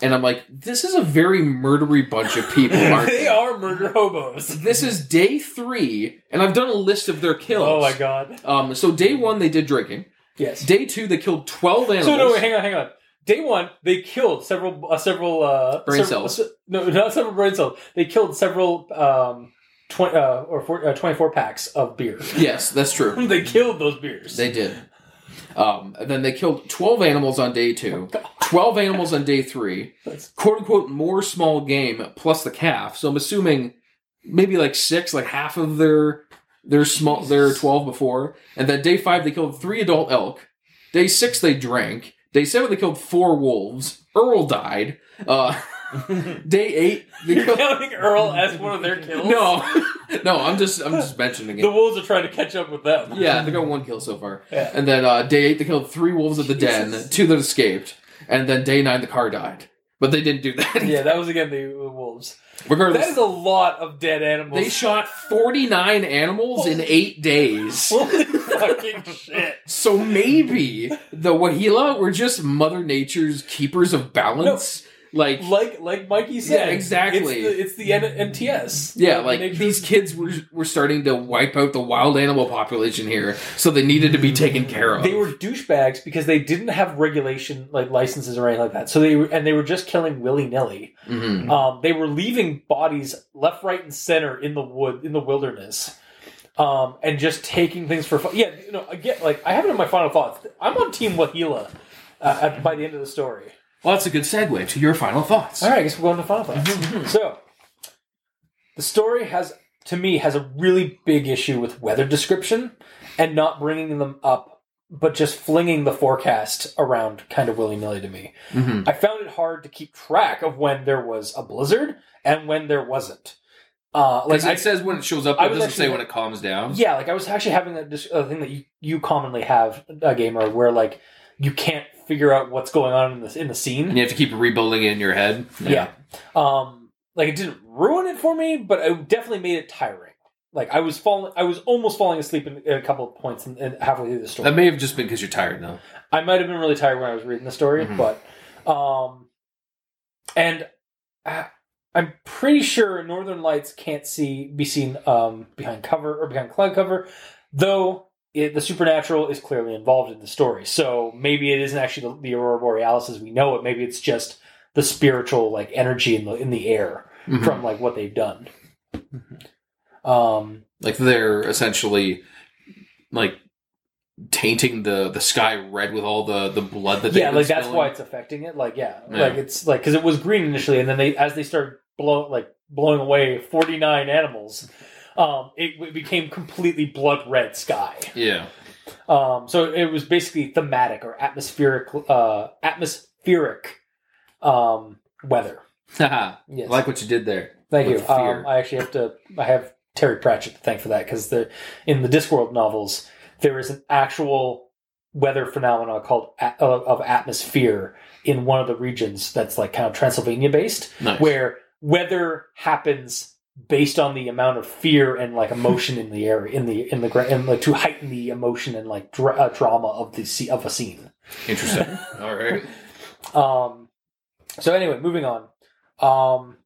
And I'm like, this is a very murdery bunch of people, aren't they are murder hobos. this is day three, and I've done a list of their kills. Oh my god. Um, so day one they did drinking. Yes. Day two they killed twelve animals. So no, wait, hang on, hang on. Day one, they killed several, uh, several uh, Brain several- cells. No, not several brain cells. They killed several um, twenty uh, or four, uh, twenty-four packs of beer. Yes, that's true. they killed those beers. They did. Um, and then they killed twelve animals on day two, twelve animals on day three, quote unquote more small game plus the calf. So I'm assuming maybe like six, like half of their their small their twelve before. And then day five they killed three adult elk. Day six they drank. Day seven they killed four wolves. Earl died. Uh, day eight You're counting Earl as one of their kills. No, no, I'm just I'm just mentioning it. the wolves are trying to catch up with them. Yeah, they got one kill so far. Yeah. And then uh, day eight, they killed three wolves at the den, Jesus. two that escaped. And then day nine, the car died. But they didn't do that. yeah. That was again the, the wolves. Regardless, That is a lot of dead animals. they shot 49 animals in eight days. Holy fucking shit! So maybe the Waheela were just Mother Nature's keepers of balance. Like, Like like Mikey said, Yeah, exactly. It's the, it's the N- NTS. yeah, like nature- these kids were, were starting to wipe out the wild animal population here, so they needed to be taken care of. They were douchebags because they didn't have regulation like licenses or anything like that. So they were, and they were just killing willy nilly. Mhm. Um, they were leaving bodies left, right, and center in the wood in the wilderness, um, and just taking things for fun. Yeah, you know, again, like I have it in my final thoughts. I'm on Team Waheela uh, at, by the end of the story. Well, that's a good segue to your final thoughts. All right, I guess we're going to final thoughts. so, the story has, to me, has a really big issue with weather description and not bringing them up, but just flinging the forecast around kind of willy nilly to me. Mhm. I found it hard to keep track of when there was a blizzard and when there wasn't. Uh, like I, it says when it shows up, I it doesn't say when it calms down. yeah, like I was actually having a, a thing that you you commonly have a gamer where like you can't figure out what's going on in the in the scene. And you have to keep rebuilding it in your head. Yeah. Um, like it didn't ruin it for me, but it definitely made it tiring. Like I was falling, I was almost falling asleep in, in a couple of points in, in halfway through the story. That may have just been because you're tired now. I might have been really tired when I was reading the story, Mhm. but um, and I, I'm pretty sure Northern Lights can't see be seen um behind cover or behind cloud cover, though. It, the supernatural is clearly involved in the story, so maybe it isn't actually the, the aurora borealis as we know it. Maybe it's just the spiritual like energy in the in the air Mhm. from like what they've done. Um, like they're essentially like tainting the the sky red with all the the blood that they yeah, like that's why it's affecting it. Like yeah, Yeah. like it's like because it was green initially, and then they as they start blow like blowing away forty nine animals, um, it, it became completely blood red sky. yeah Um, so it was basically thematic or atmospheric, uh, atmospheric, um, weather. Yes, I like what you did there thank you. Um, I actually have to. I have Terry Pratchett to thank for that because the in the Discworld novels there is an actual weather phenomena called a- of, of atmosphere in one of the regions that's like kind of Transylvania based, nice where weather happens based on the amount of fear and like emotion in the air in the in the and like to heighten the emotion and like dra- uh, drama of the of a scene. interesting all right Um, so anyway, moving on. Um,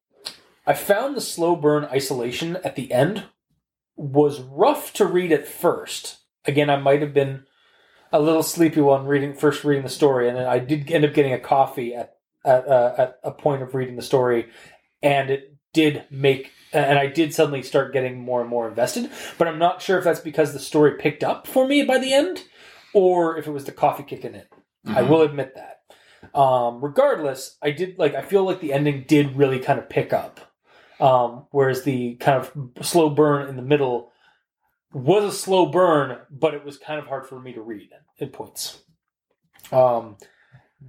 I found the slow burn isolation at the end was rough to read at first. Again, I might have been a little sleepy while reading first reading the story, and then I did end up getting a coffee at at, uh, at a point of reading the story, and it did make. And I did suddenly start getting more and more invested, but I'm not sure if that's because the story picked up for me by the end, or if it was the coffee kicking in. I Mhm. will admit that. Um, regardless, I did like I feel like the ending did really kind of pick up, um, whereas the kind of slow burn in the middle was a slow burn, but it was kind of hard for me to read at points. Um,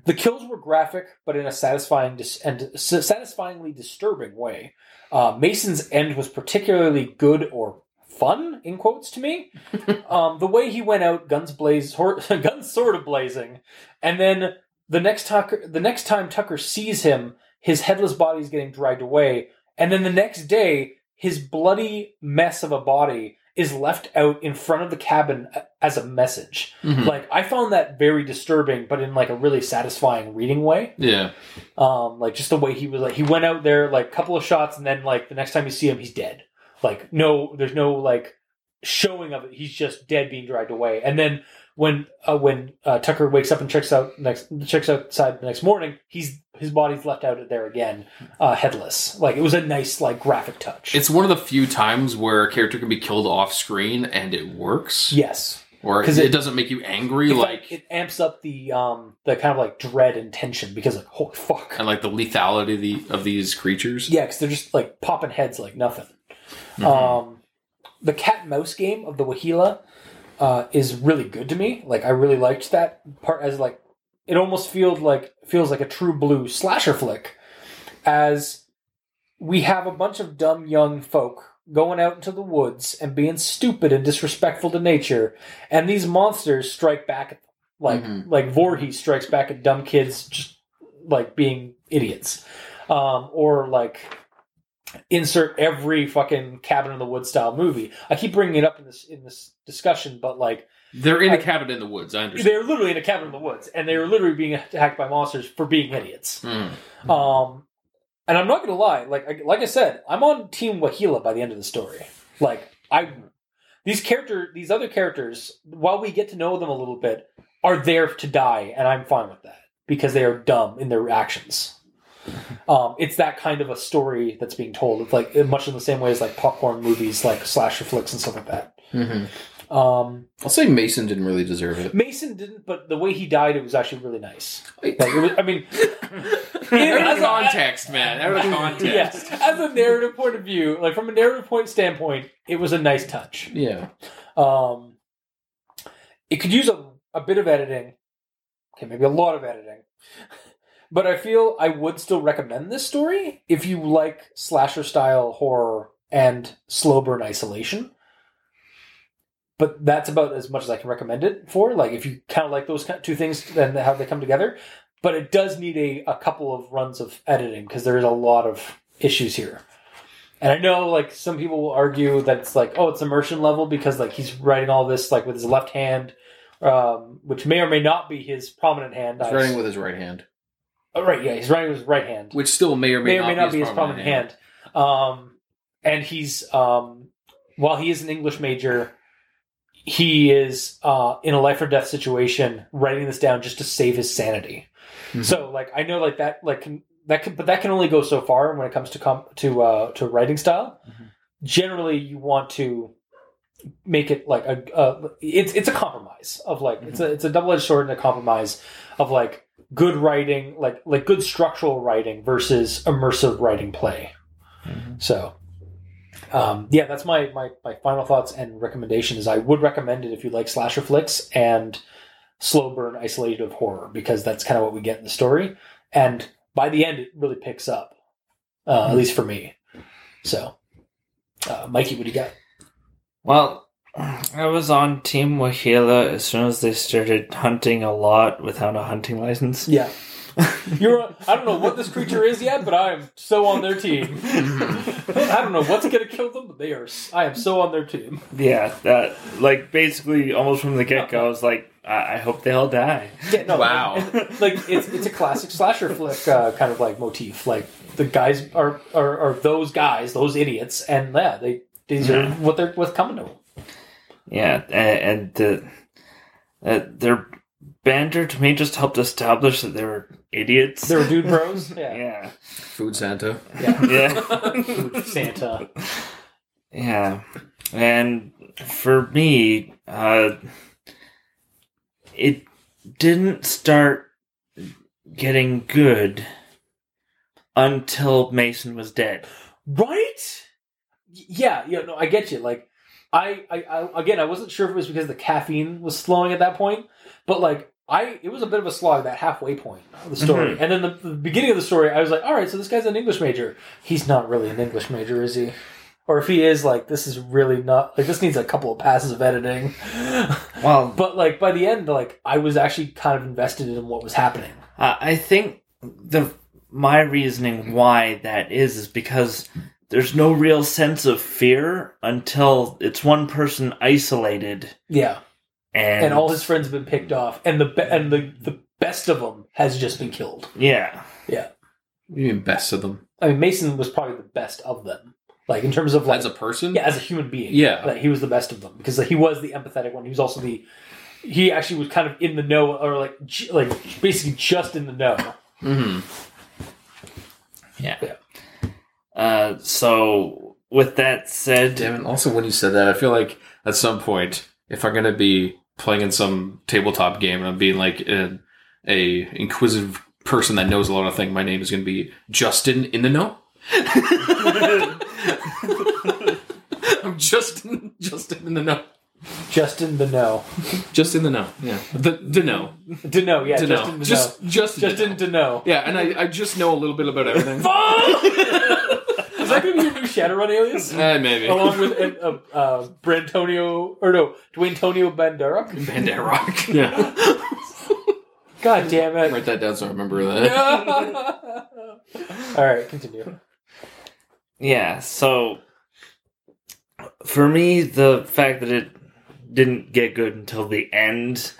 the kills were graphic, but in a satisfying dis- and satisfyingly disturbing way. Uh, Mason's end was particularly good or fun in quotes to me. um, the way he went out, guns blaze, hor- guns sort of blazing, and then the next Tucker, the next time Tucker sees him, his headless body is getting dragged away, and then the next day, his bloody mess of a body is left out in front of the cabin as a message. Mhm. Like I found that very disturbing, but in like a really satisfying reading way. yeah Um, like just the way he was like he went out there like a couple of shots, and then like the next time you see him, he's dead. Like no, there's no like showing of it. He's just dead, being dragged away. And then when uh, when uh, Tucker wakes up and checks out next checks outside the next morning, he's his body's left out there again, uh, headless. Like it was a nice like graphic touch. it's one of the few times where a character can be killed off screen and it works yes. or 'Cause it, it- doesn't make you angry like it amps up the um the kind of like dread and tension because like holy fuck and like the lethality of, the, of these creatures Yeah, because they're just like popping heads like nothing. Mhm. Um, the cat and mouse game of the Waheela uh, is really good to me. Like I really liked that part as like it almost feels like feels like a true blue slasher flick, as we have a bunch of dumb young folk going out into the woods and being stupid and disrespectful to nature, and these monsters strike back at them. Like Mhm. like Voorhees strikes back at dumb kids just like being idiots, um, or like insert every fucking cabin in the woods style movie. I keep bringing it up in this in this discussion, but like they're in a I- cabin in the woods i understand they're literally in a cabin in the woods, and they were literally being attacked by monsters for being idiots. Mm. Um, and I'm not gonna lie, like I- like I said, I'm on Team Waheela by the end of the story. Like I, these character, these other characters, while we get to know them a little bit, are there to die, and I'm fine with that because they are dumb in their actions. Um, it's that kind of a story that's being told. It's like much in the same way as like popcorn movies, like slasher flicks and stuff like that. Mhm. Um, i'll say mason didn't really deserve it Mason didn't, but the way he died, it was actually really nice. Like, it was, I mean, out as of a- context man out of context yes, as a narrative point of view, like from a narrative point standpoint, it was a nice touch. yeah Um, it could use a, a bit of editing. Okay, maybe a lot of editing. But I feel I would still recommend this story if you like slasher style horror and slow burn isolation. But that's about as much as I can recommend it for. Like if you kind of like those two things, and how they come together. But it does need a, a couple of runs of editing because there is a lot of issues here. And I know like some people will argue that it's like oh it's immersion level because like he's writing all this like with his left hand, um, which may or may not be his prominent hand. He's I- writing with his right hand, Oh, right, yeah, he's writing with his right hand which still may or may, may or may not be his prominent prominent hand. Um, and he's um, while he is an English major, he is uh, in a life or death situation, writing this down just to save his sanity. Mhm. So, like, I know, like that, like can, that, can, but that can only go so far when it comes to com- to uh, to writing style. Mhm. Generally, you want to make it like a, a it's it's a compromise of like it's a it's a double edged sword and a compromise of like good writing, like like good structural writing versus immersive writing play. Mhm. So, um, yeah, that's my, my my final thoughts and recommendation. Is I would recommend it if you like slasher flicks and slow burn isolated horror because that's kind of what we get in the story. And by the end, it really picks up, uh, at least for me. So, uh, Mikey, what do you got? Well, I was on Team Waheela as soon as they started hunting a lot without a hunting license. Yeah. You're. I don't know what this creature is yet, but I am so on their team. I don't know what's going to kill them, but they are. I am so on their team. Yeah, that like basically almost from the get go, I was like, I, I hope they all die. Yeah, no, Wow. and- and, like it's it's a classic slasher flick uh, kind of like motif. Like the guys are, are are those guys, those idiots, and yeah, they these are what they're what's coming to them. Yeah, and, and the uh, their banter to me just helped establish that they were idiots. They were dude bros. Yeah, yeah, Food Santa. yeah. yeah. Santa. Yeah, and for me, uh, it didn't start getting good until Mason was dead. Right? Yeah, yeah, no, I get you. Like, I, I, I, again, I wasn't sure if it was because the caffeine was slowing at that point, but like, I, it was a bit of a slog that halfway point of the story, Mhm. and then the, the beginning of the story, I was like, all right, so this guy's an English major. He's not really an English major, is he? Or if he is, like, this is really not like this needs a couple of passes of editing. Well, but like by the end, like I was actually kind of invested in what was happening. Uh, I think the my reasoning why that is is because there's no real sense of fear until it's one person isolated Yeah, and and all his friends have been picked off, and the be- and the the best of them has just been killed. yeah yeah. You mean best of them I mean, Mason was probably the best of them, like in terms of like as a person? yeah, as a human being. Yeah. like, he was the best of them because he was the empathetic one. He was also the he actually was kind of in the know, or like j- like basically just in the know. hmm yeah. Yeah. Uh, so with that said, Damn it. Also, when you said that, I feel like at some point, if I'm going to be playing in some tabletop game and I'm being like a, a inquisitive person that knows a lot of things, my name is going to be Justin in the know. I'm Justin, Justin in the know. Justin the know. Just in the know. Yeah. The, the know. To know, yeah, To just know. in the Just, know. just, Just in to know. Yeah, and I, I just know a little bit about everything. Is that going to be your new Shadowrun alias? Eh, maybe. Along with uh, uh, Brantonio, or no, Dwayne Tonio Banderas? Bandit Rock. Yeah. God damn it. Write that down so I remember that. All right, continue. yeah. So for me, the fact that it didn't get good until the end,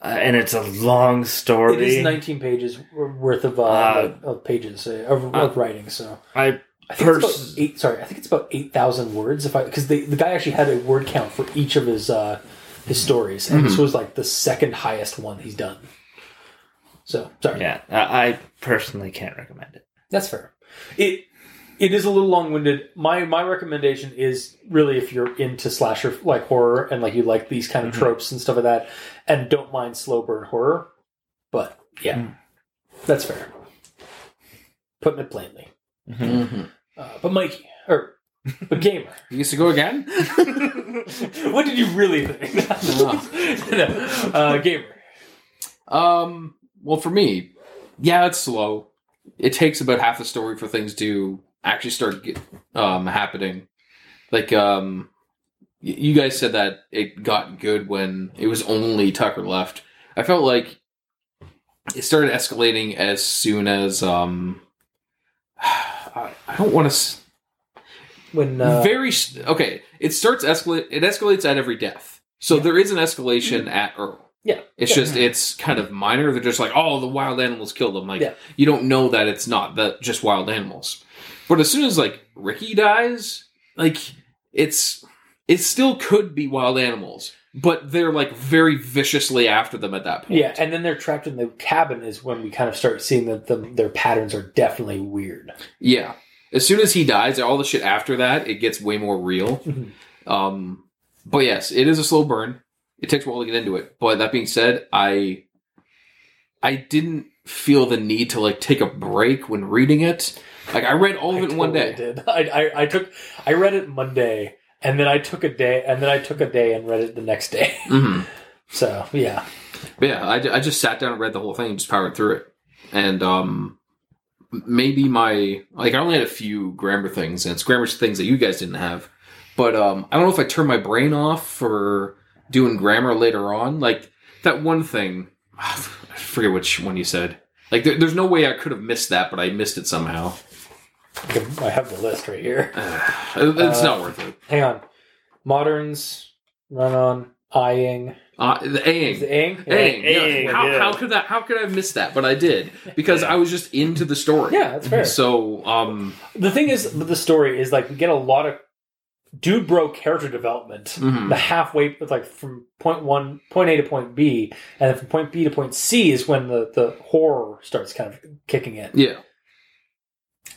uh, and it's a long story. It is 19 pages worth of, uh, Uh, of pages uh, of, of writing. So I I think it's about eight. Sorry, I think it's about 8,000 words. If I because the the guy actually had a word count for each of his uh, his stories, and this was like the second highest one he's done. So sorry, yeah, I I personally can't recommend it. that's fair. It it is a little long winded. My my recommendation is really if you're into slasher like horror and like you like these kind of Mhm. tropes and stuff like that, and don't mind slow burn horror. But yeah, Mm. that's fair. Putting it plainly. hmm Uh, but Mikey or but gamer, You used to go again? what did you really think? no, uh, gamer. Um. Well, for me, yeah, it's slow. it takes about half the story for things to actually start get, um, happening. Like um, y- you guys said that it got good when it was only Tucker left. I felt like it started escalating as soon as um, I, I don't want to. When uh, very okay. It starts escalate. It escalates at every death. So Yeah. there is an escalation at Earl. yeah, It's yeah. just it's kind of minor. They're just like, oh, the wild animals killed them. Like Yeah. you don't know that it's not that just wild animals. But as soon as like Ricky dies, like it's it still could be wild animals, but they're like very viciously after them at that point. Yeah, and then they're trapped in the cabin is when we kind of start seeing that the, their patterns are definitely weird. Yeah. As soon as he dies, all the shit after that, it gets way more real. Mhm. Um, but yes, it is a slow burn. It takes a while to get into it. But that being said, I I didn't feel the need to like take a break when reading it. Like I read all of it in one totally day. Did I, I? I took I read it Monday, and then I took a day, and then I took a day and read it the next day. hmm So yeah, But yeah, I, I just sat down and read the whole thing, and just powered through it, and um, maybe my like I only had a few grammar things, and it's grammar things that you guys didn't have. But um, I don't know if I turned my brain off for doing grammar later on. Like that one thing, I forget which one you said. Like there, there's no way I could have missed that, but I missed it somehow. I have the list right here. it's Uh, not worth it. Hang on, moderns, run on, eyeing, Uh, the is it Aang. Aang? Aang, yeah. Aang, How, yeah. how could that? How could I have missed that? But I did because I was just into the story. Yeah, that's fair. So, um, The thing is, the story is like we get a lot of dude bro character development. mhm. The halfway, like from point one, point A to point B, and then from point B to point C is when the the horror starts kind of kicking in. yeah,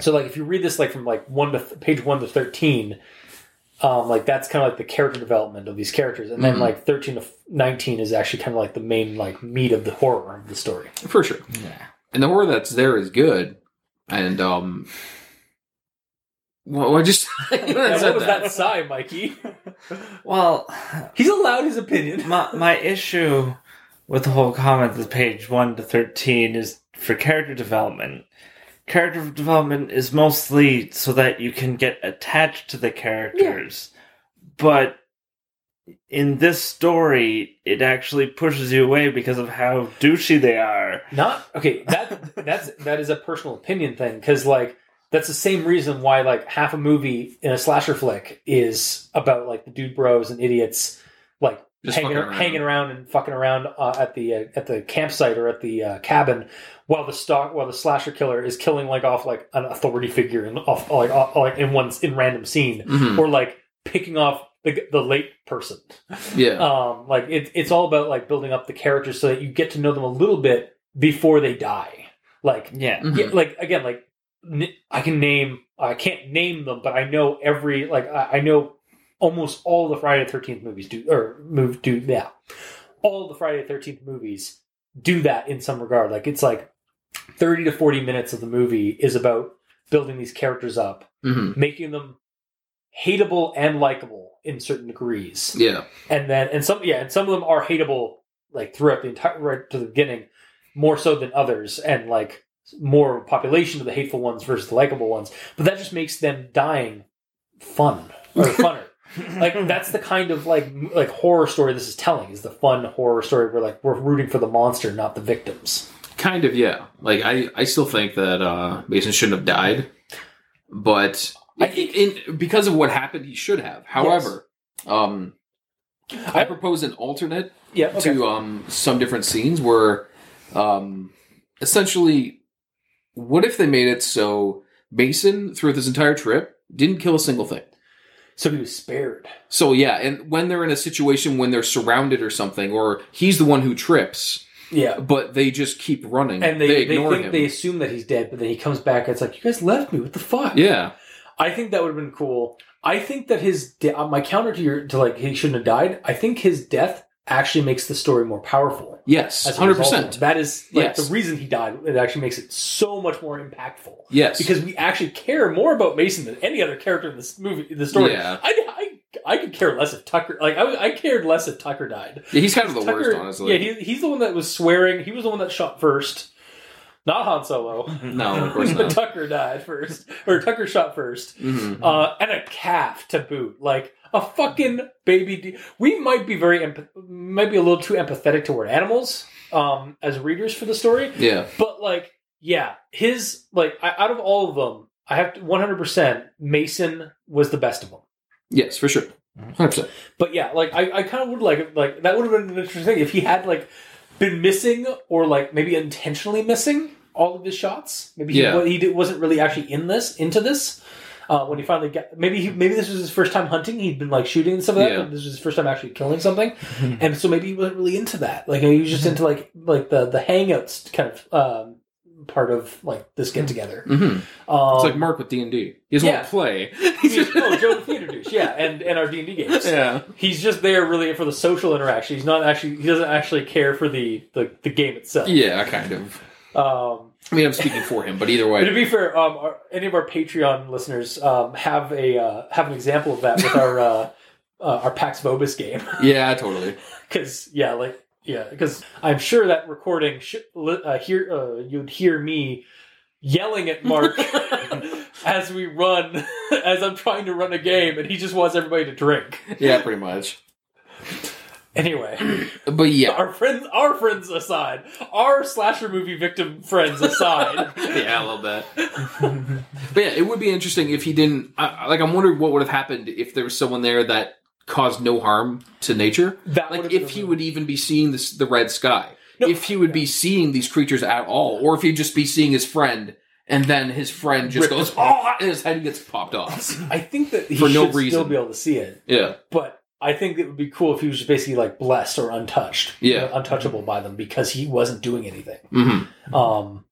So like if you read this like from like one to th- page one to thirteen, um, like that's kind of like the character development of these characters, and then Mhm. like thirteen to nineteen is actually kind of like the main like meat of the horror of the story. for sure. Yeah. And the horror that's there is good. And um, well, I just I Now, said what was that. that sigh, Mikey? Well, He's allowed his opinion. my my issue with the whole comment of page one to thirteen is for character development. Character development is mostly so that you can get attached to the characters, but in this story, it actually pushes you away because of how douchey they are. Not okay. That that's that is a personal opinion thing because like that's the same reason why like half a movie in a slasher flick is about like the dude bros and idiots like Just hanging around. hanging around and fucking around uh, at the uh, at the campsite or at the uh, cabin while the stock while the slasher killer is killing like off like an authority figure and off like off, like in one in random scene Mhm. or like picking off the the late person Yeah, um like it, it's all about like building up the characters so that you get to know them a little bit before they die like Yeah. Mhm. yeah, like again like n- i can name i can't name them but i know every like i, I know almost all the friday the 13th movies do or move do yeah. All the friday the 13th movies do that in some regard. Like it's like 30 to 40 minutes of the movie is about building these characters up Mhm. making them hateable and likable in certain degrees. Yeah, and then and some yeah and some of them are hateable like throughout the entire right to the beginning more so than others and like more population of the hateful ones versus the likable ones. But that just makes them dying fun or funner like that's the kind of like like horror story this is telling is the fun horror story where like we're rooting for the monster not the victims kind of. Yeah, like I, I still think that uh, Mason shouldn't have died, but I think- in because of what happened, he should have. However, um, I I- propose an alternate yeah okay. to um some different scenes where um essentially what if they made it so Mason throughout this entire trip didn't kill a single thing. So he was spared So yeah, and when they're in a situation when they're surrounded or something, or he's the one who trips, yeah but they just keep running and they, they, ignore think him. they assume that he's dead but then he comes back and it's like you guys left me what the fuck yeah, I think that would have been cool. I think that his de- uh, my counter to your to like he shouldn't have died. I think his death actually makes the story more powerful. yes, hundred percent. That is like Yes. the reason he died. It actually makes it so much more impactful Yes, because we actually care more about Mason than any other character in this movie. In the story, Yeah. I, I I could care less if Tucker like I, I cared less if Tucker died. yeah, he's kind of the Tucker, worst, honestly. Yeah, he, he's the one that was swearing. He was the one that shot first. not Han Solo. No, of course not. Tucker died first, or Tucker shot first, Mhm. uh, and a calf to boot, like a fucking baby. De- we might be very, empath- might be a little too empathetic toward animals um, as readers for the story, Yeah. but like, yeah, his like I, out of all of them, I have to 100. percent Mason was the best of them. Yes, for sure. 100%. But yeah, like I, I kind of would like like that would have been an interesting thing if he had like been missing or like maybe intentionally missing all of his shots. Maybe he, Yeah. he did, wasn't really actually in this into this. Uh, when he finally got maybe he, maybe this was his first time hunting. He'd been like shooting and stuff like that. But this was his first time actually killing something, and so maybe he wasn't really into that. Like he was just into like like the the hangouts kind of um, part of like this get together. hmm Um, It's like Mark with D&D. He doesn't yeah. want to play. He's just, oh, Joe the Theater Douche, yeah, and, and our D and D games. yeah. He's just there really for the social interaction. He's not actually he doesn't actually care for the the, the game itself. Yeah, kind of. Um, I mean, I'm speaking for him, but either but to way. be fair, um, our, any of our Patreon listeners um, have a uh, have an example of that with our uh, uh, our Pax Vobis game Yeah, totally. because yeah, like yeah, because I'm sure that recording sh- uh, hear uh, you'd hear me yelling at Mark as we run as I'm trying to run a game, and he just wants everybody to drink. Yeah, pretty much. Anyway. But yeah. our friends our friends aside our slasher movie victim friends aside yeah, a little bit. but yeah, it would be interesting if he didn't. I, like, I'm wondering what would have happened if there was someone there that caused no harm to nature. that Like, if he would even be seeing this, the red sky. No. if he would be seeing these creatures at all, or if he'd just be seeing his friend, and then his friend just goes, oh, and his head gets popped off. i think that he For no reason. still be able to see it Yeah. but i think it would be cool if he was just basically like blessed or untouched Yeah. or untouchable by them because he wasn't doing anything hmm um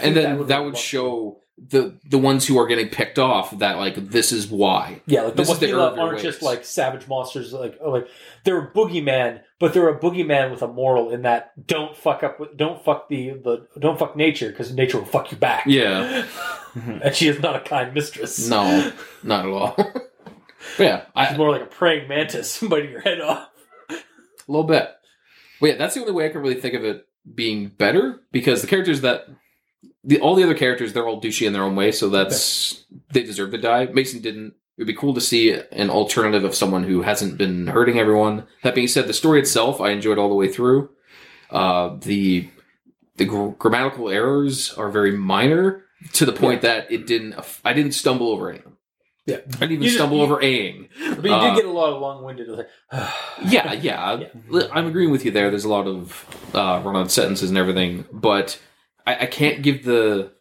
And then would that would show the the ones who are getting picked off that like this is why. yeah like the this is the Waheela aren't your just like savage monsters like oh, like they're a boogeyman but they're a boogeyman with a moral in that don't fuck up with don't fuck the, the don't fuck nature because nature will fuck you back Yeah. and she is not a kind mistress No, not at all. but yeah, it's I, more like a praying mantis biting your head off. a little bit. But yeah, that's the only way I can really think of it being better because the characters that the all the other characters they're all douchey in their own way, so that's they deserve to die. Mason didn't. It would be cool to see an alternative of someone who hasn't been hurting everyone. That being said, the story itself I enjoyed all the way through. Uh, the the gr- grammatical errors are very minor to the point that it didn't. I didn't stumble over any of them. Yeah. I didn't even You just- stumble you- over aing. But you Uh, did get a lot of long-winded. Like, Yeah, yeah, I'm agreeing with you there. There's a lot of uh, run-on sentences and everything, but I, I can't give the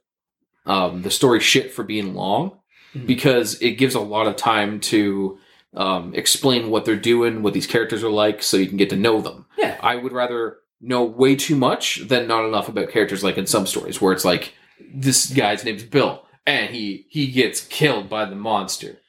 um, the story shit for being long Mhm. because it gives a lot of time to um, explain what they're doing, what these characters are like, so you can get to know them. Yeah. I would rather know way too much than not enough about characters, like in some stories where it's like this guy's name's Bill and he he gets killed by the monster.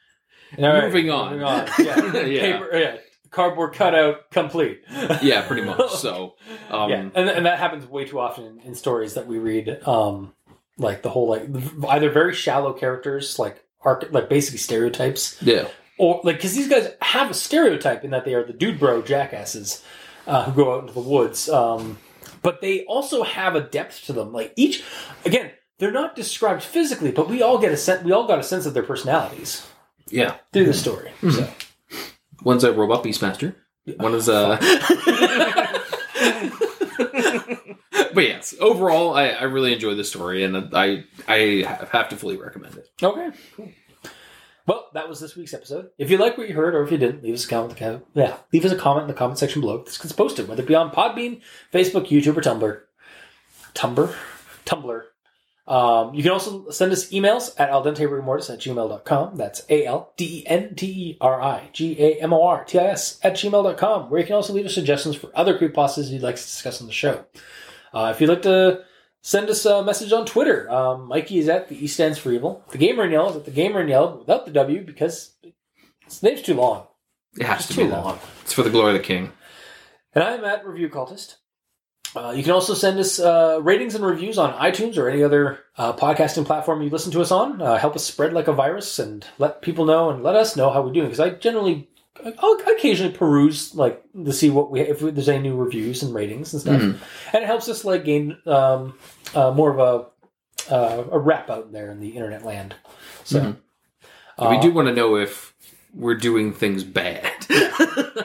Right, Moving on. Moving on. Yeah. Yeah. Paper, yeah. Cardboard cutout complete. Yeah, pretty much. So, um, yeah, and, and that happens way too often in, in stories that we read. Um, like the whole like either very shallow characters, like arch, like basically stereotypes, yeah. or like because these guys have a stereotype in that they are the dude bro jackasses uh, who go out into the woods. Um, but they also have a depth to them. Like each, again, they're not described physically, but we all get a sense. We all got a sense of their personalities Yeah. through the mm-hmm. story. Mm-hmm. So One's a robot beastmaster. One is a. but yes, overall, I, I really enjoyed the story, and I I have to fully recommend it. okay. Cool. Well, that was this week's episode. If you like what you heard, or if you didn't, leave us a comment. in the- Yeah, leave us a comment in the comment section below. This gets posted, whether it be on Podbean, Facebook, YouTube, or Tumblr. Tumblr, Tumblr. Um, you can also send us emails at aldenterigamortis at gmail.com. That's A L D E N T E R I G A M O R T I S at gmail.com, where you can also leave us suggestions for other creepypastas you'd like to discuss on the show. Uh, if you'd like to send us a message on Twitter, um, Mikey is at the E stands for evil. The Gamer in Yell is at the Gamer in Yell without the W because his name's too long. It has It's to too be that. long. It's for the glory of the king. And I'm at Review Cultist. Uh, you can also send us uh, ratings and reviews on iTunes or any other uh, podcasting platform you listen to us on. Uh, help us spread like a virus and let people know and let us know how we're doing. Because I generally I'll occasionally peruse like to see what we if there's any new reviews and ratings and stuff, Mhm. and it helps us like gain um, uh, more of a uh, a rap out there in the internet land. So Mhm. uh, we do want to know if we're doing things bad.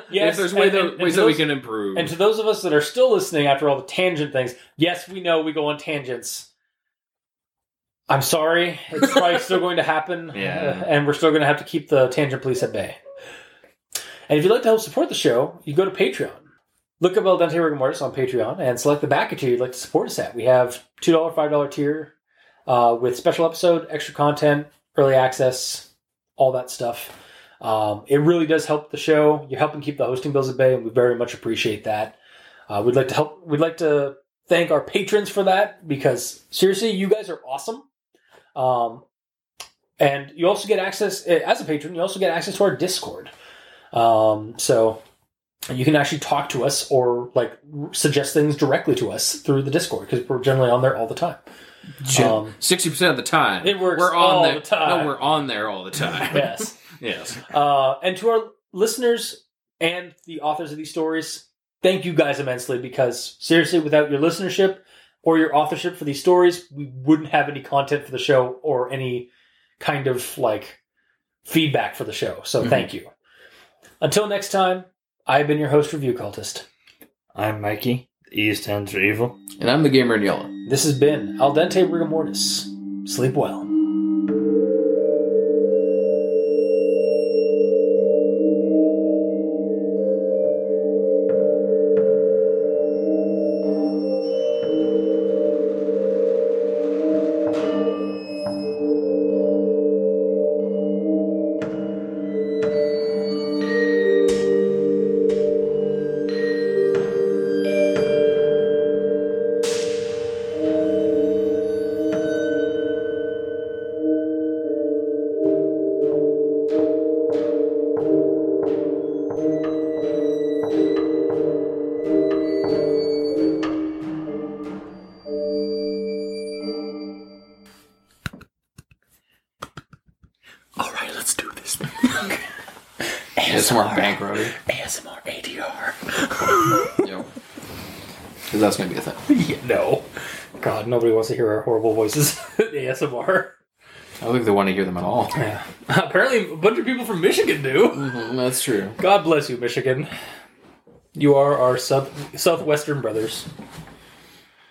Yes, if there's way and- that, and- and ways to that we can improve. And to those of us that are still listening after all the tangent things, yes, we know we go on tangents. I'm sorry. It's probably still going to happen. Yeah. uh, and we're still going to have to keep the tangent police at bay. And if you'd like to help support the show, you go to Patreon. Look up Al Dente Rigor Mortis on Patreon and select the backer tier you'd like to support us at. We have $2, $5 tier uh, with special episode, extra content, early access, all that stuff. Um, it really does help the show. You're helping keep the hosting bills at bay, and we very much appreciate that. Uh, we'd like to help. We'd like to thank our patrons for that because seriously, you guys are awesome. Um, and you also get access eh, as a patron. You also get access to our Discord. Um, so you can actually talk to us or like suggest things directly to us through the Discord because we're generally on there all the time. Um, Sixty percent of the time, It works We're on all there. the time. No, we're on there all the time. yes. Yes. Uh, and to our listeners and the authors of these stories, thank you guys immensely because seriously, without your listenership or your authorship for these stories, we wouldn't have any content for the show or any kind of like feedback for the show. So Mhm. thank you. Until next time, I've been your host, Review Cultist. I'm Mikey. The E stands for evil. And I'm the gamer in yellow. This has been Al Dente Rigor Mortis. Sleep well. God, wants to hear our horrible voices. ASMR. I don't think they want to hear them at all. Yeah. Apparently, a bunch of people from Michigan do. Mhm, that's true. God bless you, Michigan. You are our south southwestern brothers.